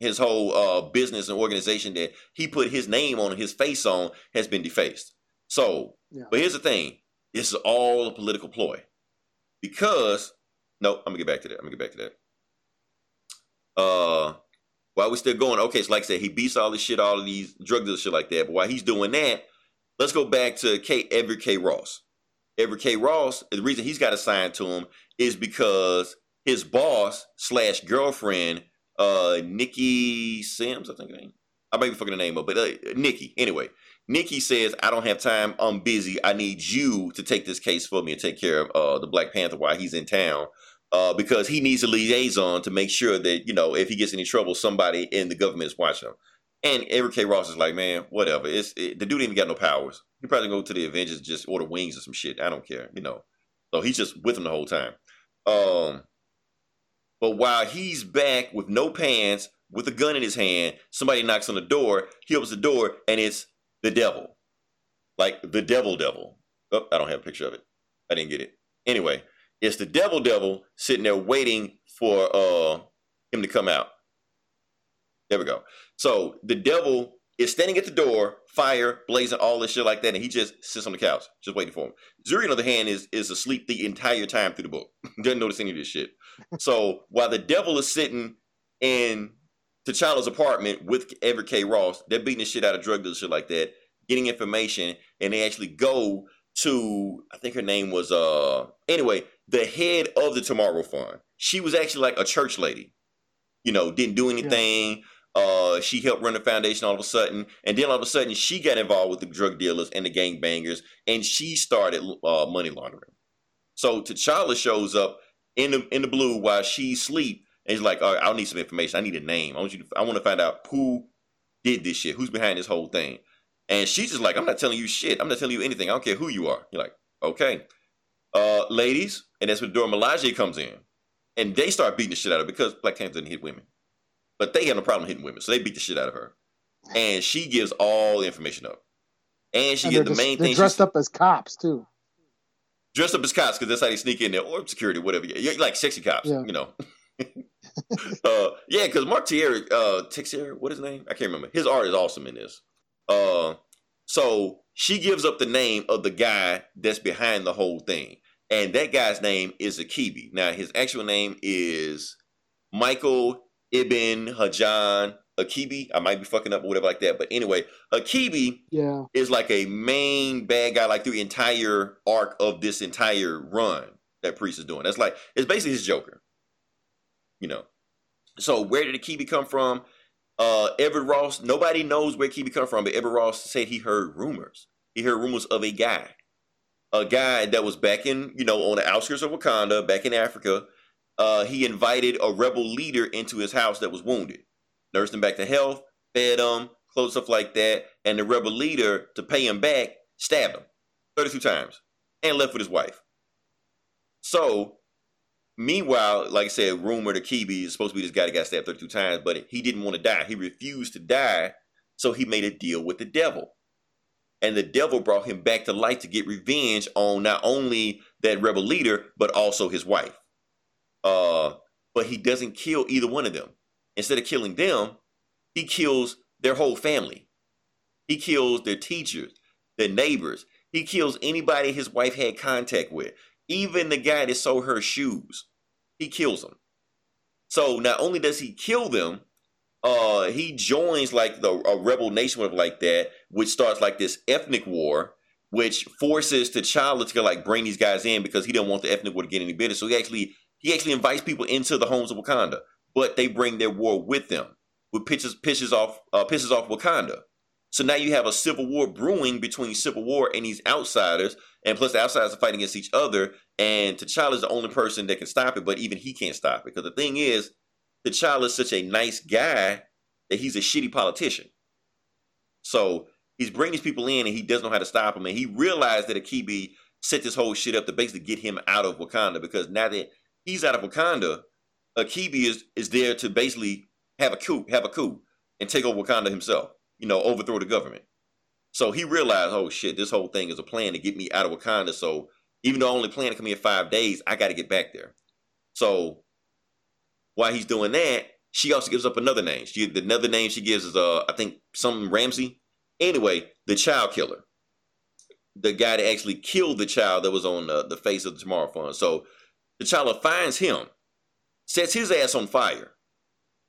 his whole uh business and organization that he put his name on, his face on, has been defaced. So,
Yeah.
but here's the thing: this is all a political ploy, because no, I'm gonna get back to that. I'm gonna get back to that. Uh, while we're still going, okay, so like I said, he beats all this shit, all of these drug dealers, shit like that. But while he's doing that, let's go back to K. Everett K. Ross. Everett K. Ross, the reason he's got assigned to him is because his boss slash girlfriend, uh, Nikki Sims, I think name. I may be fucking the name up, but uh, Nikki. Anyway, Nikki says, "I don't have time. I'm busy. I need you to take this case for me and take care of uh, the Black Panther while he's in town." Uh, because he needs a liaison to make sure that you know if he gets any trouble, somebody in the government is watching him. And Eric K. Ross is like, man, whatever. It's it, the dude ain't got no powers. He probably go to the Avengers just order wings or some shit. I don't care, you know. So he's just with him the whole time. Um, but while he's back with no pants, with a gun in his hand, somebody knocks on the door. He opens the door, and it's the devil, like the devil, devil. Oh, I don't have a picture of it. I didn't get it. Anyway, it's the devil, devil sitting there waiting for uh him to come out. There we go. So the devil is standing at the door, fire blazing, all this shit like that, and he just sits on the couch, just waiting for him. Zuri, on the other hand, is is asleep the entire time through the book. [laughs] Doesn't notice any of this shit. so while the devil is sitting in T'Challa's apartment with Everett K. Ross, they're beating the shit out of drug dealers, shit like that, getting information, and they actually go to I think her name was uh anyway, the head of the Tomorrow Fund. She was actually like a church lady. You know, didn't do anything. Uh, she helped run the foundation all of a sudden, and then all of a sudden she got involved with the drug dealers and the gangbangers, and she started uh, money laundering. So T'Challa shows up in the in the blue while she's asleep, and he's like, "All right, I need some information. I need a name. I want you. To, I want to find out who did this shit. Who's behind this whole thing?" And she's just like, "I'm not telling you shit. I'm not telling you anything. I don't care who you are." You're like, "Okay, uh, ladies," and that's when Dora Milaje comes in, and they start beating the shit out of her because Black Panther didn't hit women, but they have no problem hitting women, so they beat the shit out of her, and she gives all the information up, and she
And
gets the main thing.
dressed up as cops too.
dressed up as cops because that's how they sneak in there, or security, whatever. You're like sexy cops,
Yeah.
you know. [laughs] [laughs] uh, yeah, because Mark Texeira, uh, Texeira, what is his name? I can't remember. His art is awesome in this. Uh, so she gives up the name of the guy that's behind the whole thing, and that guy's name is Akibi. Now, his actual name is Michael Ibn Hajan Akibi. I might be fucking up or whatever like that, but anyway, Akibi
Yeah,
is like a main bad guy, like through the entire arc of this entire run that Priest is doing. That's like it's basically his Joker. You know. So where did Akibi come from? Uh Everett Ross, nobody knows where Kibi come from, but Everett Ross said he heard rumors. He heard rumors of a guy. A guy that was back in, you know, on the outskirts of Wakanda, back in Africa. Uh, he invited a rebel leader into his house that was wounded, nursed him back to health, fed him, clothes, stuff like that. And the rebel leader, to pay him back, stabbed him 32 times and left with his wife. So, meanwhile, like I said, rumor the Kibi is supposed to be this guy that got stabbed 32 times, but he didn't want to die. He refused to die, so he made a deal with the devil. And the devil brought him back to life to get revenge on not only that rebel leader, but also his wife. Uh, but he doesn't kill either one of them. Instead of killing them, he kills their whole family. He kills their teachers, their neighbors. He kills anybody his wife had contact with, even the guy that sold her shoes. He kills them. So not only does he kill them, uh, he joins like the a rebel nation like that, which starts like this ethnic war, which forces T'Challa to like bring these guys in because he didn't want the ethnic war to get any better. So he actually he actually invites people into the homes of Wakanda, but they bring their war with them, which pisses pisses off uh, pisses off Wakanda. So now you have a civil war brewing between Civil War and these outsiders, and plus the outsiders are fighting against each other. And T'Challa is the only person that can stop it, but even he can't stop it because the thing is, T'Challa is such a nice guy that he's a shitty politician. So he's bringing these people in, and he doesn't know how to stop them. And he realized that Akibi set this whole shit up to basically get him out of Wakanda because now that he's out of Wakanda, Akibi is is there to basically have a coup, have a coup, and take over Wakanda himself. You know, overthrow the government. So he realized, oh shit, this whole thing is a plan to get me out of Wakanda. So even though I only plan to come here five days, I got to get back there. So while he's doing that, she also gives up another name. She the another name she gives is uh I think some Ramsey. Anyway, the child killer, the guy that actually killed the child that was on the, the face of the Tomorrow Fund. So T'Challa finds him, sets his ass on fire,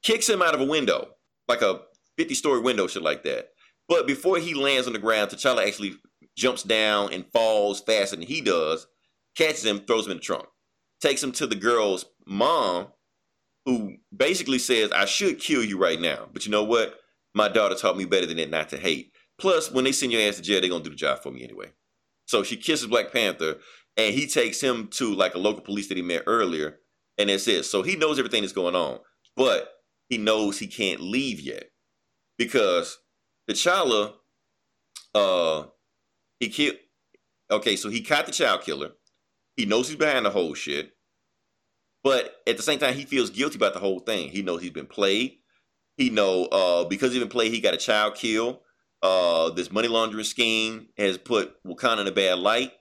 kicks him out of a window, like a 50 story window, shit like that. But before he lands on the ground, T'Challa actually jumps down and falls faster than he does, catches him, throws him in the trunk, takes him to the girl's mom, who basically says, I should kill you right now. But you know what? My daughter taught me better than that not to hate. Plus, when they send your ass to jail, they're going to do the job for me anyway. So she kisses Black Panther, and he takes him to like a local police that he met earlier, and that's it. So he knows everything that's going on, but he knows he can't leave yet because T'Challa, uh, he killed. Okay, so he caught the child killer. He knows he's behind the whole shit, but at the same time, he feels guilty about the whole thing. He knows he's been played. He know uh, because he's been played, he got a child kill. Uh, this money laundering scheme has put Wakanda in a bad light.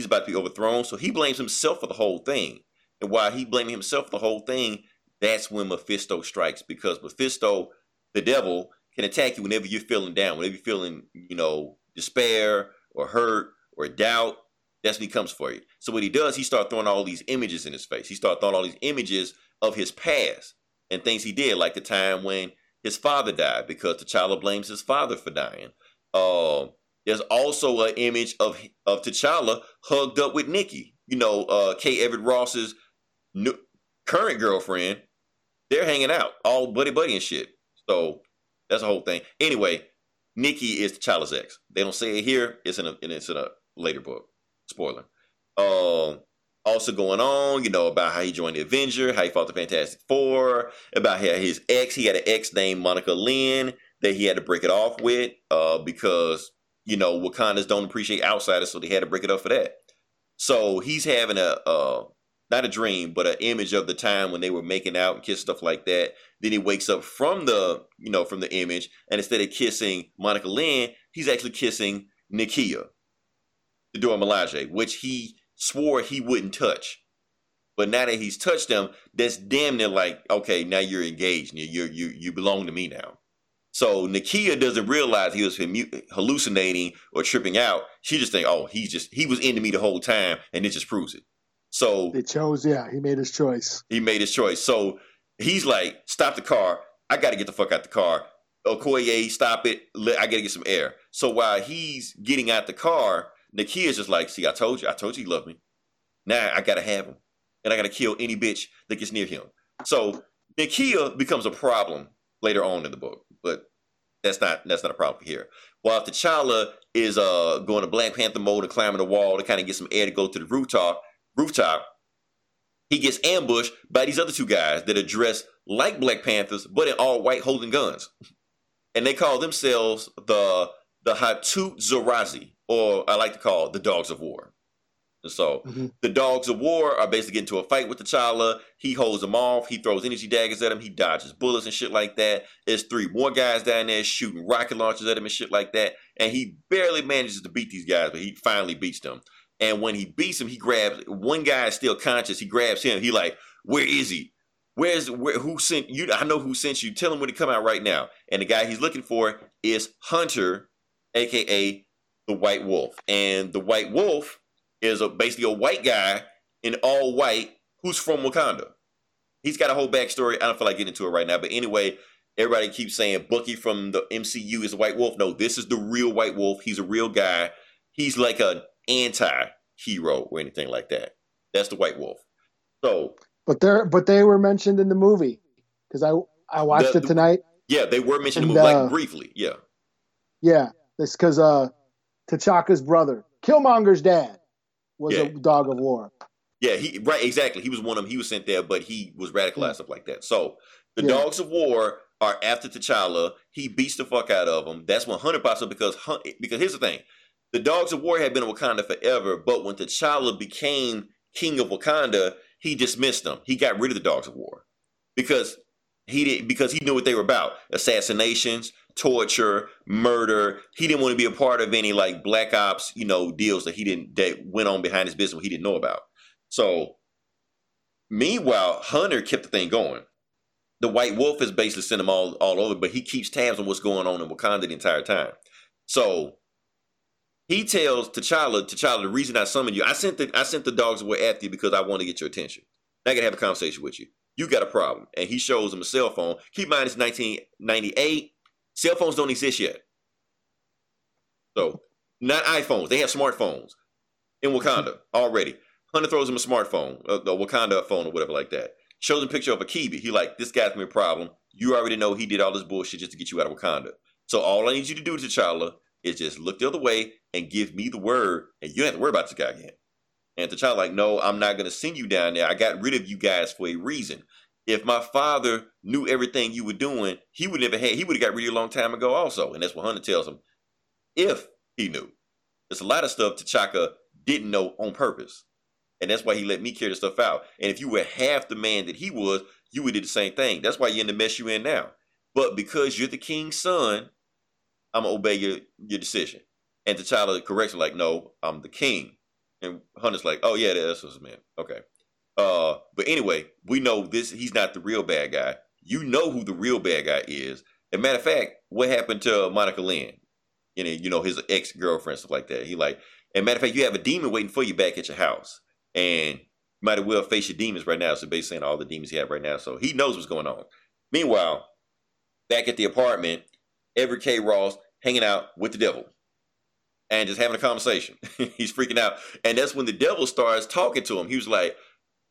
He's about to be overthrown, so he blames himself for the whole thing. And while he blaming himself for the whole thing, that's when Mephisto strikes because Mephisto, the devil, can attack you whenever you're feeling down, whenever you're feeling, you know, despair or hurt or doubt. That's when he comes for you. So what he does, he starts throwing all these images in his face. He starts throwing all these images of his past and things he did, like the time when his father died, because T'Challa blames his father for dying. Uh, there's also an image of of T'Challa hugged up with Nikki. You know, uh, K. Everett Ross's new, current girlfriend. They're hanging out, all buddy buddy and shit. So that's the whole thing. Anyway, Nikki is T'Challa's ex. They don't say it here. It's in a it's in a later book. Spoiler. Um, also going on, you know, about how he joined the Avenger, how he fought the Fantastic Four, about how his ex, he had an ex named Monica Lynn that he had to break it off with, uh, because you know Wakandas don't appreciate outsiders, so they had to break it up for that. So he's having a uh, not a dream, but an image of the time when they were making out and kiss stuff like that. Then he wakes up from the you know from the image, and instead of kissing Monica Lynn, he's actually kissing Nakia, the Dora Milaje, which he swore he wouldn't touch. But now that he's touched them, that's damn near like, okay, now you're engaged. You you you belong to me now. So Nakia doesn't realize he was hallucinating or tripping out. She just think, oh, he's just he was into me the whole time, and it just proves it. So
They chose, yeah, he made his choice.
he made his choice. So he's like, stop the car. I got to get the fuck out the car. Okoye, stop it. I got to get some air. So while he's getting out the car, Nakia's just like, see, I told you. I told you you love me. Now I got to have him. And I got to kill any bitch that gets near him. So Nakia becomes a problem later on in the book. But that's not that's not a problem here. While T'Challa is uh going to Black Panther mode and climbing the wall to kind of get some air to go to the rooftop, rooftop, he gets ambushed by these other two guys that are dressed like Black Panthers, but in all white holding guns. And they call themselves the the Hatut Zeraze, or I like to call the Dogs of War. And so
Mhm.
the Dogs of War are basically getting into a fight with the T'Challa. He holds them off. He throws energy daggers at him. He dodges bullets and shit like that. There's three more guys down there shooting rocket launchers at him and shit like that. And he barely manages to beat these guys, but he finally beats them. And when he beats him, he grabs one guy is still conscious. He grabs him. He like, Where is he? Where's where? Who sent you? I know who sent you. Tell him when to come out right now. And the guy he's looking for is Hunter, aka the White Wolf. And the White Wolf is a, basically a white guy in all white who's from Wakanda. He's got a whole backstory. I don't feel like getting into it right now. But anyway, everybody keeps saying Bucky from the MCU is a White Wolf. No, this is the real White Wolf. He's a real guy. He's like an anti-hero or anything like that. That's the White Wolf. So
But they're but they were mentioned in the movie because I I watched
The-
it tonight.
yeah, they were mentioned in the movie
uh,
like briefly. Yeah.
Yeah, it's because uh, T'Chaka's brother, Killmonger's dad, was
Yeah.
a dog of war.
Yeah, he right exactly. He was one of them. He was sent there, but he was radicalized stuff like that. So the
Yeah.
dogs of war are after T'Challa. He beats the fuck out of them. That's when Hunter pops because because here's the thing: the dogs of war had been in Wakanda forever, but when T'Challa became king of Wakanda, he dismissed them. He got rid of the dogs of war because he did because he knew what they were about: assassinations, torture, murder. He didn't want to be a part of any like black ops, you know, deals that he didn't that went on behind his business he didn't know about. So, meanwhile, Hunter kept the thing going. The White Wolf has basically sent him all, all over, but he keeps tabs on what's going on in Wakanda the entire time. So he tells T'Challa, T'Challa, the reason I summoned you, I sent the I sent the dogs away after you because I want to get your attention. I gotta have a conversation with you. You got a problem. And he shows him a cell phone. Keep in mind it's 1998. Cell phones don't exist yet. So, not iPhones. They have smartphones in Wakanda [laughs] already. Hunter throws him a smartphone, uh, a, a Wakanda phone or whatever like that. Shows him a picture of Akibi. He like, this guy's me a problem. You already know he did all this bullshit just to get you out of Wakanda. So all I need you to do, T'Challa, is just look the other way and give me the word, and you don't have to worry about this guy again. And T'Challa like, no, I'm not going to send you down there. I got rid of you guys for a reason. If my father knew everything you were doing, he would never had. He would have got rid of you a long time ago, also. And that's what Hunter tells him. If he knew, there's a lot of stuff T'Chaka didn't know on purpose, and that's why he let me carry the stuff out. And if you were half the man that he was, you would do the same thing. That's why you're in the mess you're in now. But because you're the king's son, I'm gonna obey your your decision. And T'Challa corrects him like, no, I'm the king. And Hunter's like, oh yeah, that's what's man. Okay. Uh, but anyway, we know this. He's not the real bad guy. You know who the real bad guy is. As a matter of fact, what happened to Monica Lynn? You know, you know his ex girlfriend, stuff like that. He like, and matter of fact, you have a demon waiting for you back at your house, and you might as well face your demons right now. So basically, saying all the demons he have right now, so he knows what's going on. Meanwhile, back at the apartment, Everett K. Ross hanging out with the devil and just having a conversation. [laughs] He's freaking out. And that's when the devil starts talking to him. He was like,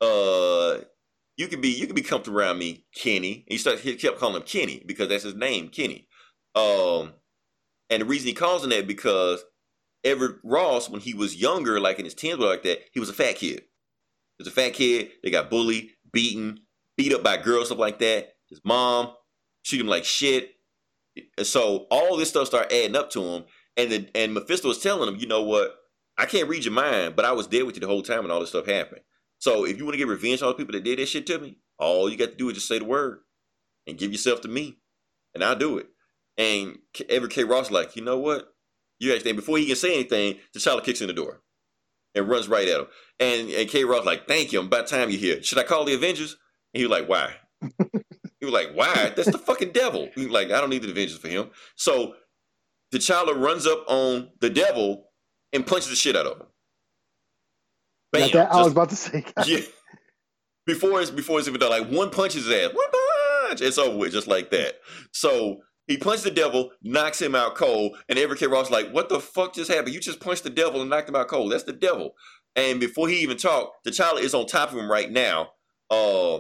uh, you could be you could be comfortable around me, Kenny. And he started he kept calling him Kenny because that's his name, Kenny. Um and the reason he calls him that because Everett Ross, when he was younger, like in his teens, like that, he was a fat kid. He was a fat kid. They got bullied, beaten, beat up by girls, stuff like that. His mom treated him like shit. And so all this stuff started adding up to him. And the, and Mephisto was telling him, you know what? I can't read your mind, but I was there with you the whole time when all this stuff happened. So if you want to get revenge on all the people that did that shit to me, all you got to do is just say the word and give yourself to me, and I'll do it. And Everett K. Ross like, you know what? You actually, before he can say anything, the T'Challa kicks in the door and runs right at him. And and K. Ross like, thank you. About time you're here. Should I call the Avengers? And he was like, why? [laughs] he was like, why? That's the fucking devil. He was like, I don't need the Avengers for him. So T'Challa runs up on the devil and punches the shit out of him. Bam.
That? I was about to say.
yeah. Before it's before it's even done, like one punches his ass, one punch, it's over with, just like that. So he punched the devil, knocks him out cold, and Everett K. Ross like, "What the fuck just happened? You just punched the devil and knocked him out cold. That's the devil." And before he even talked, T'Challa is on top of him right now, uh,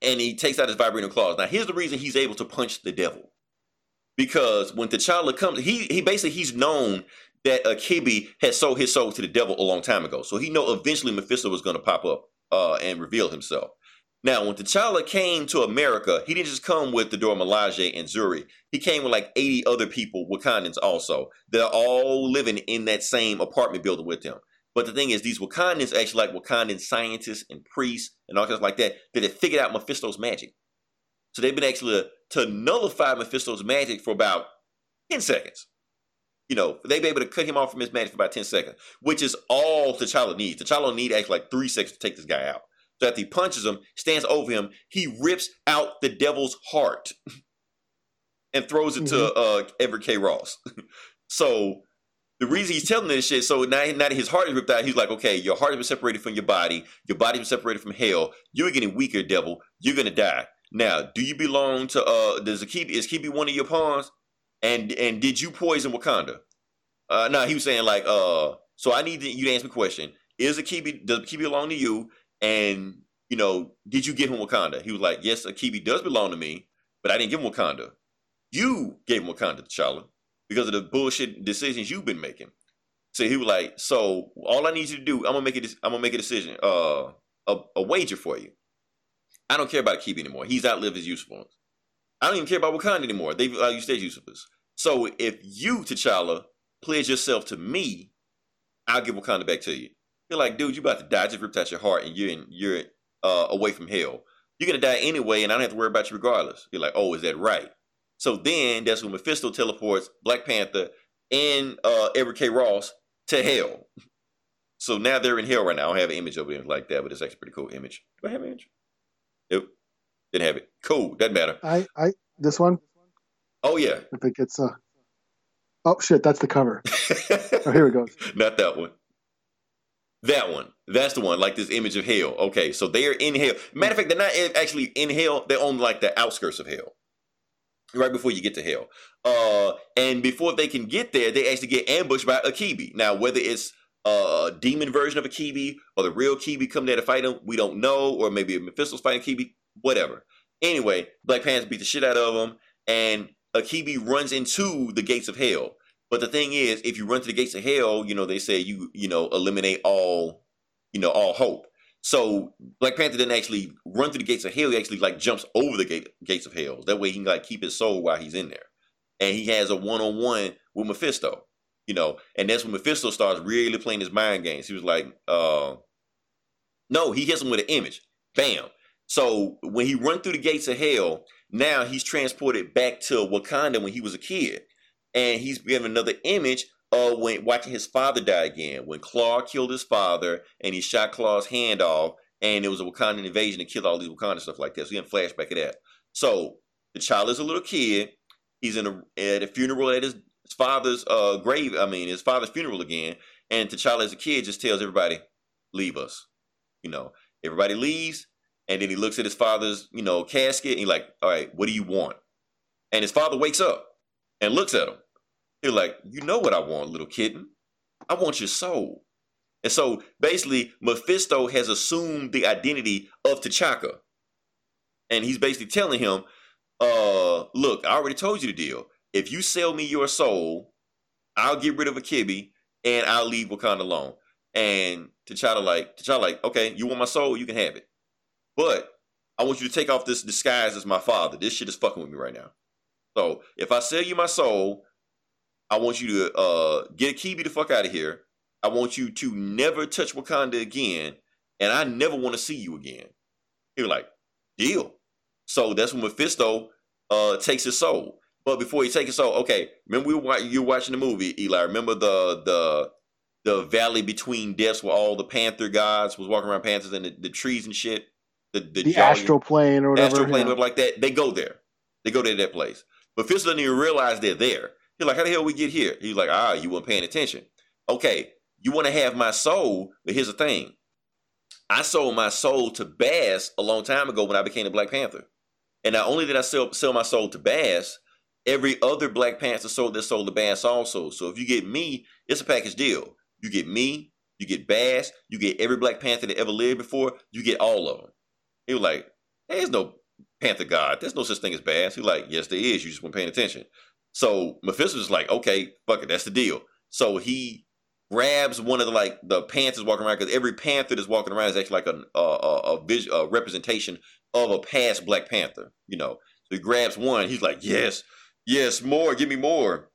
and he takes out his vibrating claws. Now, here's the reason he's able to punch the devil, because when T'Challa comes, he he basically he's known that Akibi had sold his soul to the devil a long time ago. So he know eventually Mephisto was going to pop up uh, and reveal himself. Now, when T'Challa came to America, he didn't just come with the Dora Milaje and Zuri. He came with like 80 other people, Wakandans also. They're all living in that same apartment building with him. But the thing is, these Wakandans actually like Wakandan scientists and priests and all kinds like that that have figured out Mephisto's magic. So they've been actually to nullify Mephisto's magic for about 10 seconds. You know, they've been able to cut him off from his magic for about 10 seconds, which is all T'Challa needs. T'Challa need actually like three seconds to take this guy out. So after he punches him, stands over him, he rips out the devil's heart [laughs] and throws it to uh, Everett K. Ross. [laughs] so the reason he's telling this shit, so now, now that his heart is ripped out, he's like, okay, your heart has been separated from your body, your body's been separated from hell. You're getting weaker, devil. You're gonna die. Now, do you belong to uh does Akibi is Kibi one of your pawns? And and did you poison Wakanda? Uh no, he was saying like uh so I need you to answer the question. Is Akibi does Akibi belong to you? And you know, did you give him Wakanda? He was like, Yes, Akibi does belong to me, but I didn't give him Wakanda. You gave him Wakanda, T'Challa, because of the bullshit decisions you've been making. So he was like, So all I need you to do, I'm gonna make a I'm gonna make a decision, uh a, a wager for you. I don't care about Akibi anymore. He's outlived his usefulness. I don't even care about Wakanda anymore. They've uh, used their usefulness. So if you, T'Challa, pledge yourself to me, I'll give Wakanda back to you. You're like, dude, you about to die. I just ripped out your heart, and you're in, you're uh, away from hell. You're gonna die anyway, and I don't have to worry about you regardless. You're like, oh, is that right? So then that's when Mephisto teleports Black Panther and uh, Everett K. Ross to hell. So now they're in hell right now. I don't have an image of it like that, but it's actually a pretty cool image. Do I have an image? Nope. Didn't have it. Cool. Doesn't matter.
I, I, this one,
Oh yeah.
I think it's uh. Oh shit, that's the cover. [laughs] Oh, here it goes.
Not that one. That one. That's the one. Like this image of hell. Okay, so they are in hell. Matter of fact, they're not actually in hell. They're on like the outskirts of hell. Right before you get to hell. Uh, and before they can get there, they actually get ambushed by Akibi. Now, whether it's a demon version of Akibi or the real Kibi come there to fight him, we don't know. Or maybe a Mephisto's fighting Kibi. Whatever. Anyway, Black Panther beat the shit out of him, and Akibi runs into the gates of hell. But the thing is, if you run to the gates of hell, you know they say you you know eliminate all you know all hope. So Black Panther didn't actually run through the gates of hell. He actually like jumps over the gate, gates of hell. That way he can like keep his soul while he's in there. And he has a one on one with Mephisto. You know, and that's when Mephisto starts really playing his mind games. He was like, uh, no, he hits him with an image. Bam. So when he run through the gates of hell, now he's transported back to Wakanda when he was a kid, and he's given another image of when watching his father die again. When Claw killed his father, and he shot Claw's hand off, and it was a Wakandan invasion and killed all these Wakanda stuff like that. So had a flashback of that. So the child is a little kid. He's in a at a funeral at his, his father's uh grave. I mean, his father's funeral again. And T'Challa as a kid just tells everybody, "Leave us." You know, everybody leaves. And then he looks at his father's, you know, casket and he's like, all right, what do you want? And his father wakes up and looks at him. He's like, you know what I want, little kitten. I want your soul. And so basically, Mephisto has assumed the identity of T'Chaka. And he's basically telling him, uh, look, I already told you the deal. If you sell me your soul, I'll get rid of Akibi and I'll leave Wakanda alone. And T'Challa like, T'Challa like, okay, you want my soul? You can have it. But I want you to take off this disguise as my father. This shit is fucking with me right now. So if I sell you my soul, I want you to uh, get Kibi the fuck out of here. I want you to never touch Wakanda again, and I never want to see you again. He was like, deal. So that's when Mephisto uh, takes his soul. But before he takes his soul, okay, remember we were, you were watching the movie, Eli. Remember the the the valley between deaths where all the panther gods was walking around panthers and the, the trees and shit. The, the,
The
giant-
astral plane or whatever.
astral plane,
yeah.
like that. They go there. They go to that place. But Fisto doesn't even realize they're there. He's like, how the hell we get here? He's like, ah, you weren't paying attention. Okay, you want to have my soul, but here's the thing. I sold my soul to Bast a long time ago when I became the Black Panther. And not only did I sell, sell my soul to Bast, every other Black Panther sold their soul to Bast also. So if you get me, it's a package deal. You get me, you get Bast, you get every Black Panther that ever lived before, you get all of them. He was like, there's no Panther God. There's no such thing as Bast. He was like, yes, there is. You just weren't paying attention. So Mephisto's like, okay, fuck it, that's the deal. So he grabs one of the like the panthers walking around because every panther that's walking around is actually like a a, a, a, vis- a representation of a past Black Panther. You know, so he grabs one. He's like, yes, yes, more, give me more.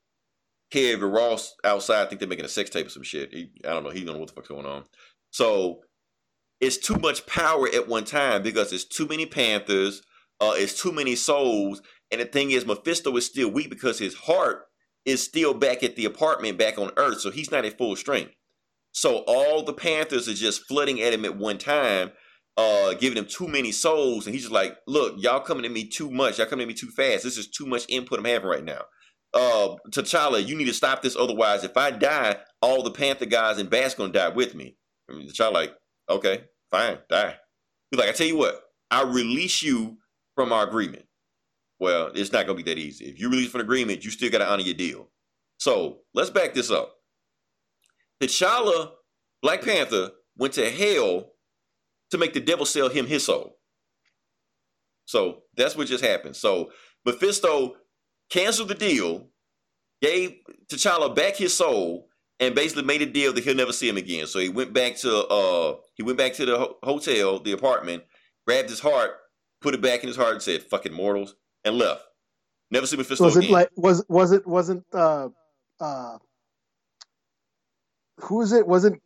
Kev and Ross outside, I think they're making a sex tape or some shit. He, I don't know. He don't know what the fuck's going on. So it's too much power at one time because it's too many panthers. Uh, it's too many souls. And the thing is, Mephisto is still weak because his heart is still back at the apartment back on Earth, so he's not at full strength. So all the Panthers are just flooding at him at one time, uh, giving him too many souls, and he's just like, "Look, y'all coming at me too much. Y'all coming at me too fast. This is too much input I'm having right now." Uh, T'Challa, you need to stop this. Otherwise, if I die, all the Panther guys and Bast gonna die with me. I mean, T'Challa, like, okay, fine, die. He's like, I tell you what, I release you from our agreement. Well, it's not gonna be that easy. If you release from agreement, you still gotta honor your deal. So let's back this up. T'Challa, Black Panther, went to hell to make the devil sell him his soul. So that's what just happened. So Mephisto canceled the deal, gave T'Challa back his soul, and basically made a deal that he'll never see him again. So he went back to uh he went back to the ho- hotel, the apartment, grabbed his heart, put it back in his heart, and said "fucking mortals," and left. Never see Mephisto
Was it
again.
like was was it wasn't uh uh who is it? Wasn't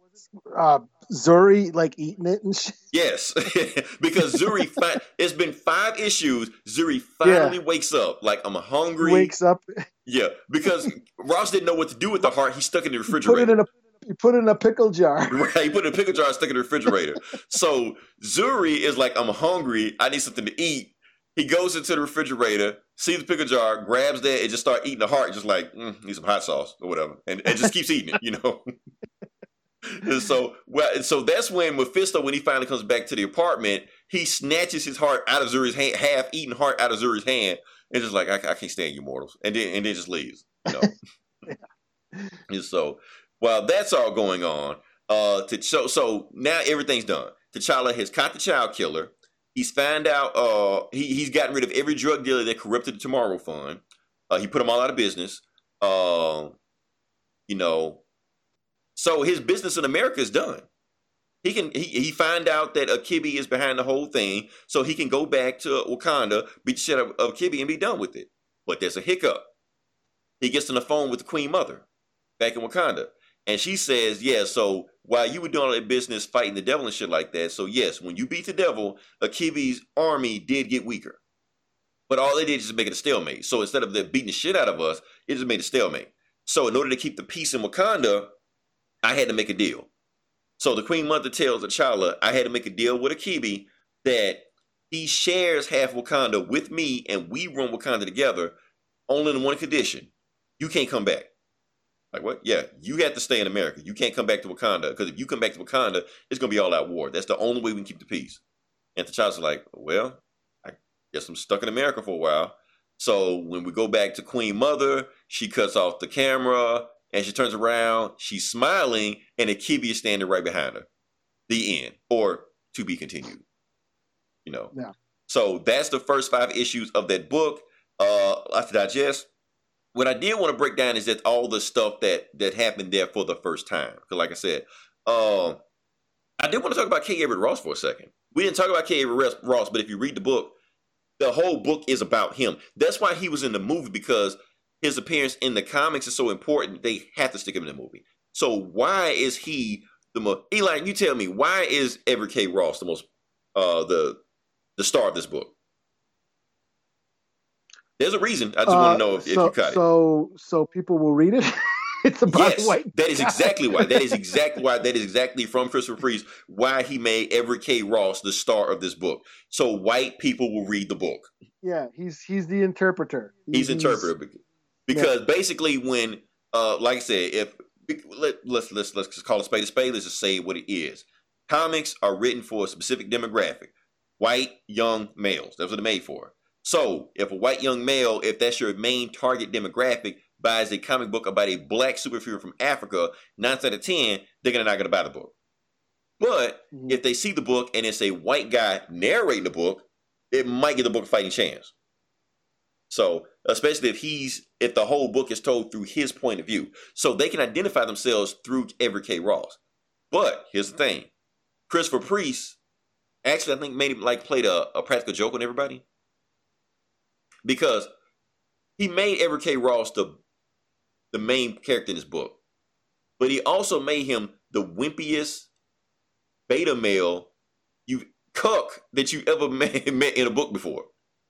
uh Zuri like eating it and shit?
Yes, [laughs] because Zuri, [laughs] fi- it's been five issues. Zuri finally wakes up like I'm hungry.
Wakes up, [laughs]
Yeah, because Ross didn't know what to do with the heart. He stuck it in the
put it
refrigerator.
in a you put it in a pickle jar.
Right, he put it in a pickle jar, and stuck it in the refrigerator. so Zuri is like, I'm hungry. I need something to eat. He goes into the refrigerator, sees the pickle jar, grabs that, and just start eating the heart. Just like, mm, need some hot sauce or whatever, and, and just keeps eating it. You know. And so, well, so that's when Mephisto, when he finally comes back to the apartment, he snatches his heart out of Zuri's hand, half-eaten heart out of Zuri's hand, and just like, I, I can't stand you mortals, and then and then just leaves. You know. [laughs] and so, while that's all going on, uh, to so so now everything's done. T'Challa has caught the child killer. He's found out. Uh, he he's gotten rid of every drug dealer that corrupted the Tomorrow Fund. Uh, he put them all out of business. Uh, you know, so his business in America is done. He can he, he find out that Akibi is behind the whole thing, so he can go back to Wakanda, beat the shit out of Akibi, and be done with it. But there's a hiccup. He gets on the phone with the Queen Mother back in Wakanda, and she says, "Yeah, so while you were doing all that business fighting the devil and shit like that, so yes, when you beat the devil, Akibi's army did get weaker, but all they did is make it a stalemate. So instead of them beating the shit out of us, it just made a stalemate. So in order to keep the peace in Wakanda, I had to make a deal. So the Queen Mother tells T'Challa, I had to make a deal with Akibi that he shares half Wakanda with me and we run Wakanda together only on one condition. You can't come back. Like what? Yeah, you have to stay in America. You can't come back to Wakanda because if you come back to Wakanda, it's gonna be all out war. That's the only way we can keep the peace. And T'Challa's like, well, I guess I'm stuck in America for a while. So when we go back to Queen Mother, she cuts off the camera and she turns around, she's smiling, and Akibi is standing right behind her. The end, or to be continued. You know.
Yeah.
So that's the first five issues of that book. Uh, I have to digest. What I did want to break down is that all the stuff that that happened there for the first time. Because, like I said, um, I did want to talk about K. Everett Ross for a second. We didn't talk about K. Everett Ross, but if you read the book, the whole book is about him. That's why he was in the movie because his appearance in the comics is so important. They have to stick him in the movie. So why is he the most? Eli, you tell me why is Everett K. Ross the most uh the the star of this book? There's a reason. I just want to know if, if you cut it.
so so people will read it. [laughs] it's about
Yes,
white.
that is exactly why. That is [laughs] exactly why. That is exactly from Christopher Priest why he made Everett K. Ross the star of this book. So white people will read the book.
Yeah, he's he's the interpreter.
He's interpreter bec- because basically when, uh, like I said, if let, let's let's let's just call a spade a spade. Let's just say what it is. Comics are written for a specific demographic: white young males. That's what they're made for. So if a white young male, if that's your main target demographic, buys a comic book about a black superhero from Africa, nine out of ten, they're gonna not gonna buy the book. But
Mhm.
if they see the book and it's a white guy narrating the book, it might get the book a fighting chance. So, especially if he's if the whole book is told through his point of view, so they can identify themselves through Everett K. Ross. But here's the thing: Christopher Priest actually, I think, made him like played a, a practical joke on everybody because he made Everett K. Ross the the main character in his book, but he also made him the wimpiest beta male you cuck that you ever [laughs] met, met in a book before.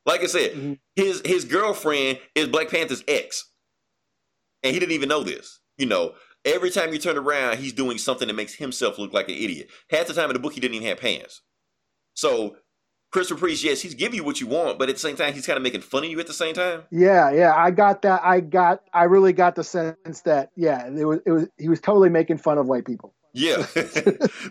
Like I said,
Mhm.
his his girlfriend is Black Panther's ex, and he didn't even know this. You know, every time you turn around, he's doing something that makes himself look like an idiot. Half the time in the book, he didn't even have pants. So Christopher Priest, yes, he's giving you what you want, but at the same time, he's kind of making fun of you at the same time.
Yeah, yeah, I got that. I got, I really got the sense that, yeah, it was, it was, he was totally making fun of white people.
Yeah, [laughs]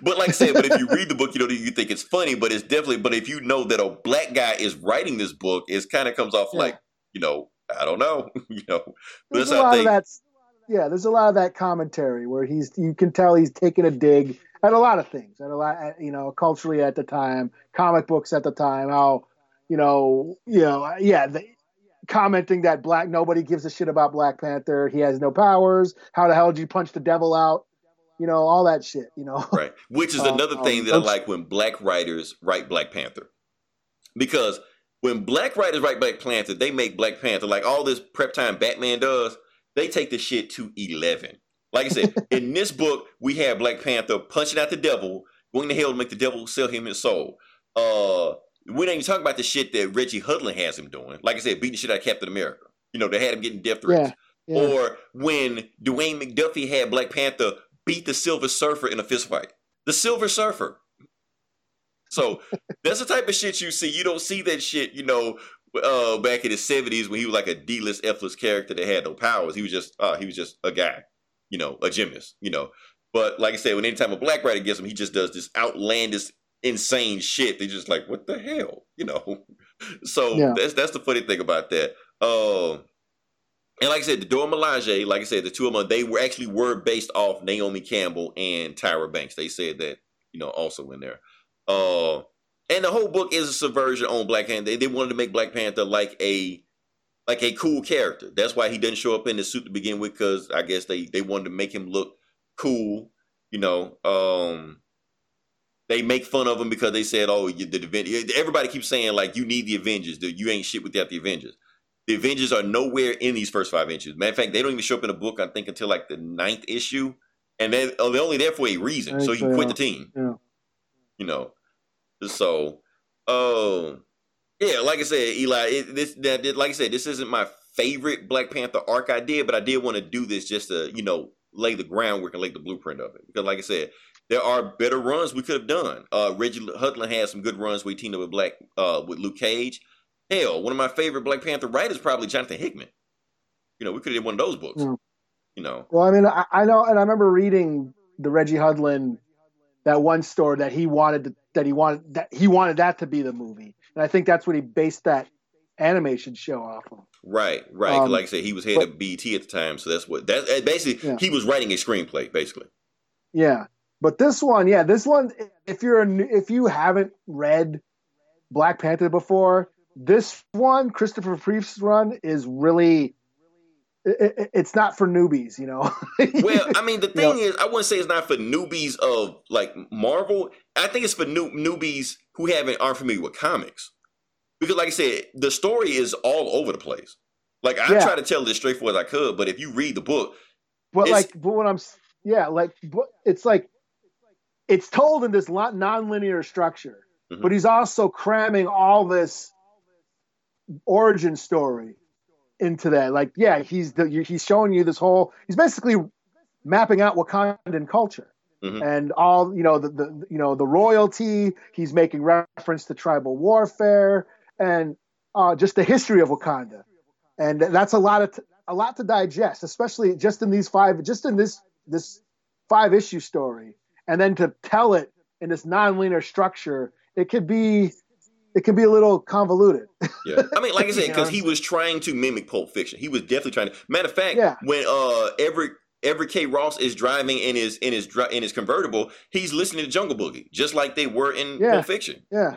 but like I said, but if you read the book, you know you think it's funny, but it's definitely. But if you know that a black guy is writing this book, it kind of comes off
Yeah.
like you know I don't know, [laughs] you know. But
There's a lot of that. Yeah, there's a lot of that commentary where he's, you can tell he's taking a dig at a lot of things, at a lot, at, you know, culturally at the time, comic books at the time, how, you know, you know, yeah, the, commenting that black nobody gives a shit about Black Panther, he has no powers. How the hell did you punch the devil out? You know, all that shit. You know,
Right. Which is [laughs]
Um,
another thing
um,
that I like when black writers write Black Panther. Because when black writers write Black Panther, they make Black Panther like all this prep time Batman does, they take the shit to 11. Like I said, [laughs] in this book, we have Black Panther punching out the devil, going to hell to make the devil sell him his soul. Uh, we ain't even talking about the shit that Reggie Hudlin has him doing. Like I said, beating the shit out of Captain America. You know, they had him getting death threats.
Yeah, yeah.
Or when Dwayne McDuffie had Black Panther beat the Silver Surfer in a fist fight. The Silver Surfer. So [laughs] that's the type of shit you see. You don't see that shit, you know, uh, back in the seventies when he was like a D-list, F-list character that had no powers. He was just, uh, he was just a guy, you know, a gymnast, you know. But like I said, when anytime a black writer gets him, he just does this outlandish, insane shit. They just like, what the hell, you know? [laughs] So
Yeah.
that's that's the funny thing about that. Um, and like I said, the Dora Milaje, like I said, the two of them, they were actually were based off Naomi Campbell and Tyra Banks. They said that, you know, also in there. Uh, and the whole book is a subversion on Black Panther. They, they wanted to make Black Panther like a like a cool character. That's why he didn't show up in the suit to begin with, because I guess they they wanted to make him look cool. You know, um, they make fun of him because they said, "Oh, you, the Avengers." Everybody keeps saying like, "You need the Avengers. Dude, You ain't shit without the Avengers." The Avengers are nowhere in these first five issues. Matter of fact, they don't even show up in the book. I think until like the ninth issue, and they oh, they're only there for a reason. So
so,
quit the team.
Yeah.
You know, so um, yeah, like I said, Eli, it, this that that- like I said, this isn't my favorite Black Panther arc I did, but I did want to do this just to you know lay the groundwork and lay the blueprint of it because, like I said, there are better runs we could have done. Uh, Reggie Hudlin had some good runs where he teamed up with Black uh, with Luke Cage. Hell, one of my favorite Black Panther writers probably Jonathan Hickman. You know, we could have did one of those books.
Yeah.
You know,
Well, I mean, I, I know, and I remember reading the Reggie Hudlin that one story that he wanted to, that he wanted that he wanted that to be the movie, and I think that's what he based that animation show off of.
right, right.
Um,
like I said, he was head
but-
of BT at the time, so that's what that basically
Yeah.
he was writing a screenplay, basically.
Yeah, but this one, yeah, this one, if you're a, if you haven't read Black Panther before, this one, Christopher Priest's run, is really. It, it, it's not for newbies, you know. [laughs]
Well, I mean, the
You know-
thing is, I wouldn't say it's not for newbies of like Marvel. I think it's for new newbies who haven't aren't familiar with comics, because, like I said, the story is all over the place. Like I
Yeah.
try to tell it as straightforward as I could, but if you read the book,
But like, but when I'm, yeah, like, but it's like, it's told in this non-linear structure,
Mhm.
but he's also cramming all this origin story into that. Like, yeah, he's the he's showing you this whole. He's basically mapping out Wakandan culture.
Mhm.
And all you know the, the you know the royalty he's making reference to tribal warfare and uh, just the history of Wakanda and that's a lot of a lot to digest, especially just in these five, just in this this five issue story, and then to tell it in this non-linear structure, it could be it can be a little convoluted.
yeah, I mean, like I [laughs] said, because he was trying to mimic Pulp Fiction. He was definitely trying to. Matter of fact,
Yeah.
when uh every every K Ross is driving in his in his in his convertible, he's listening to Jungle Boogie, just like they were in
Yeah.
Pulp Fiction.
Yeah,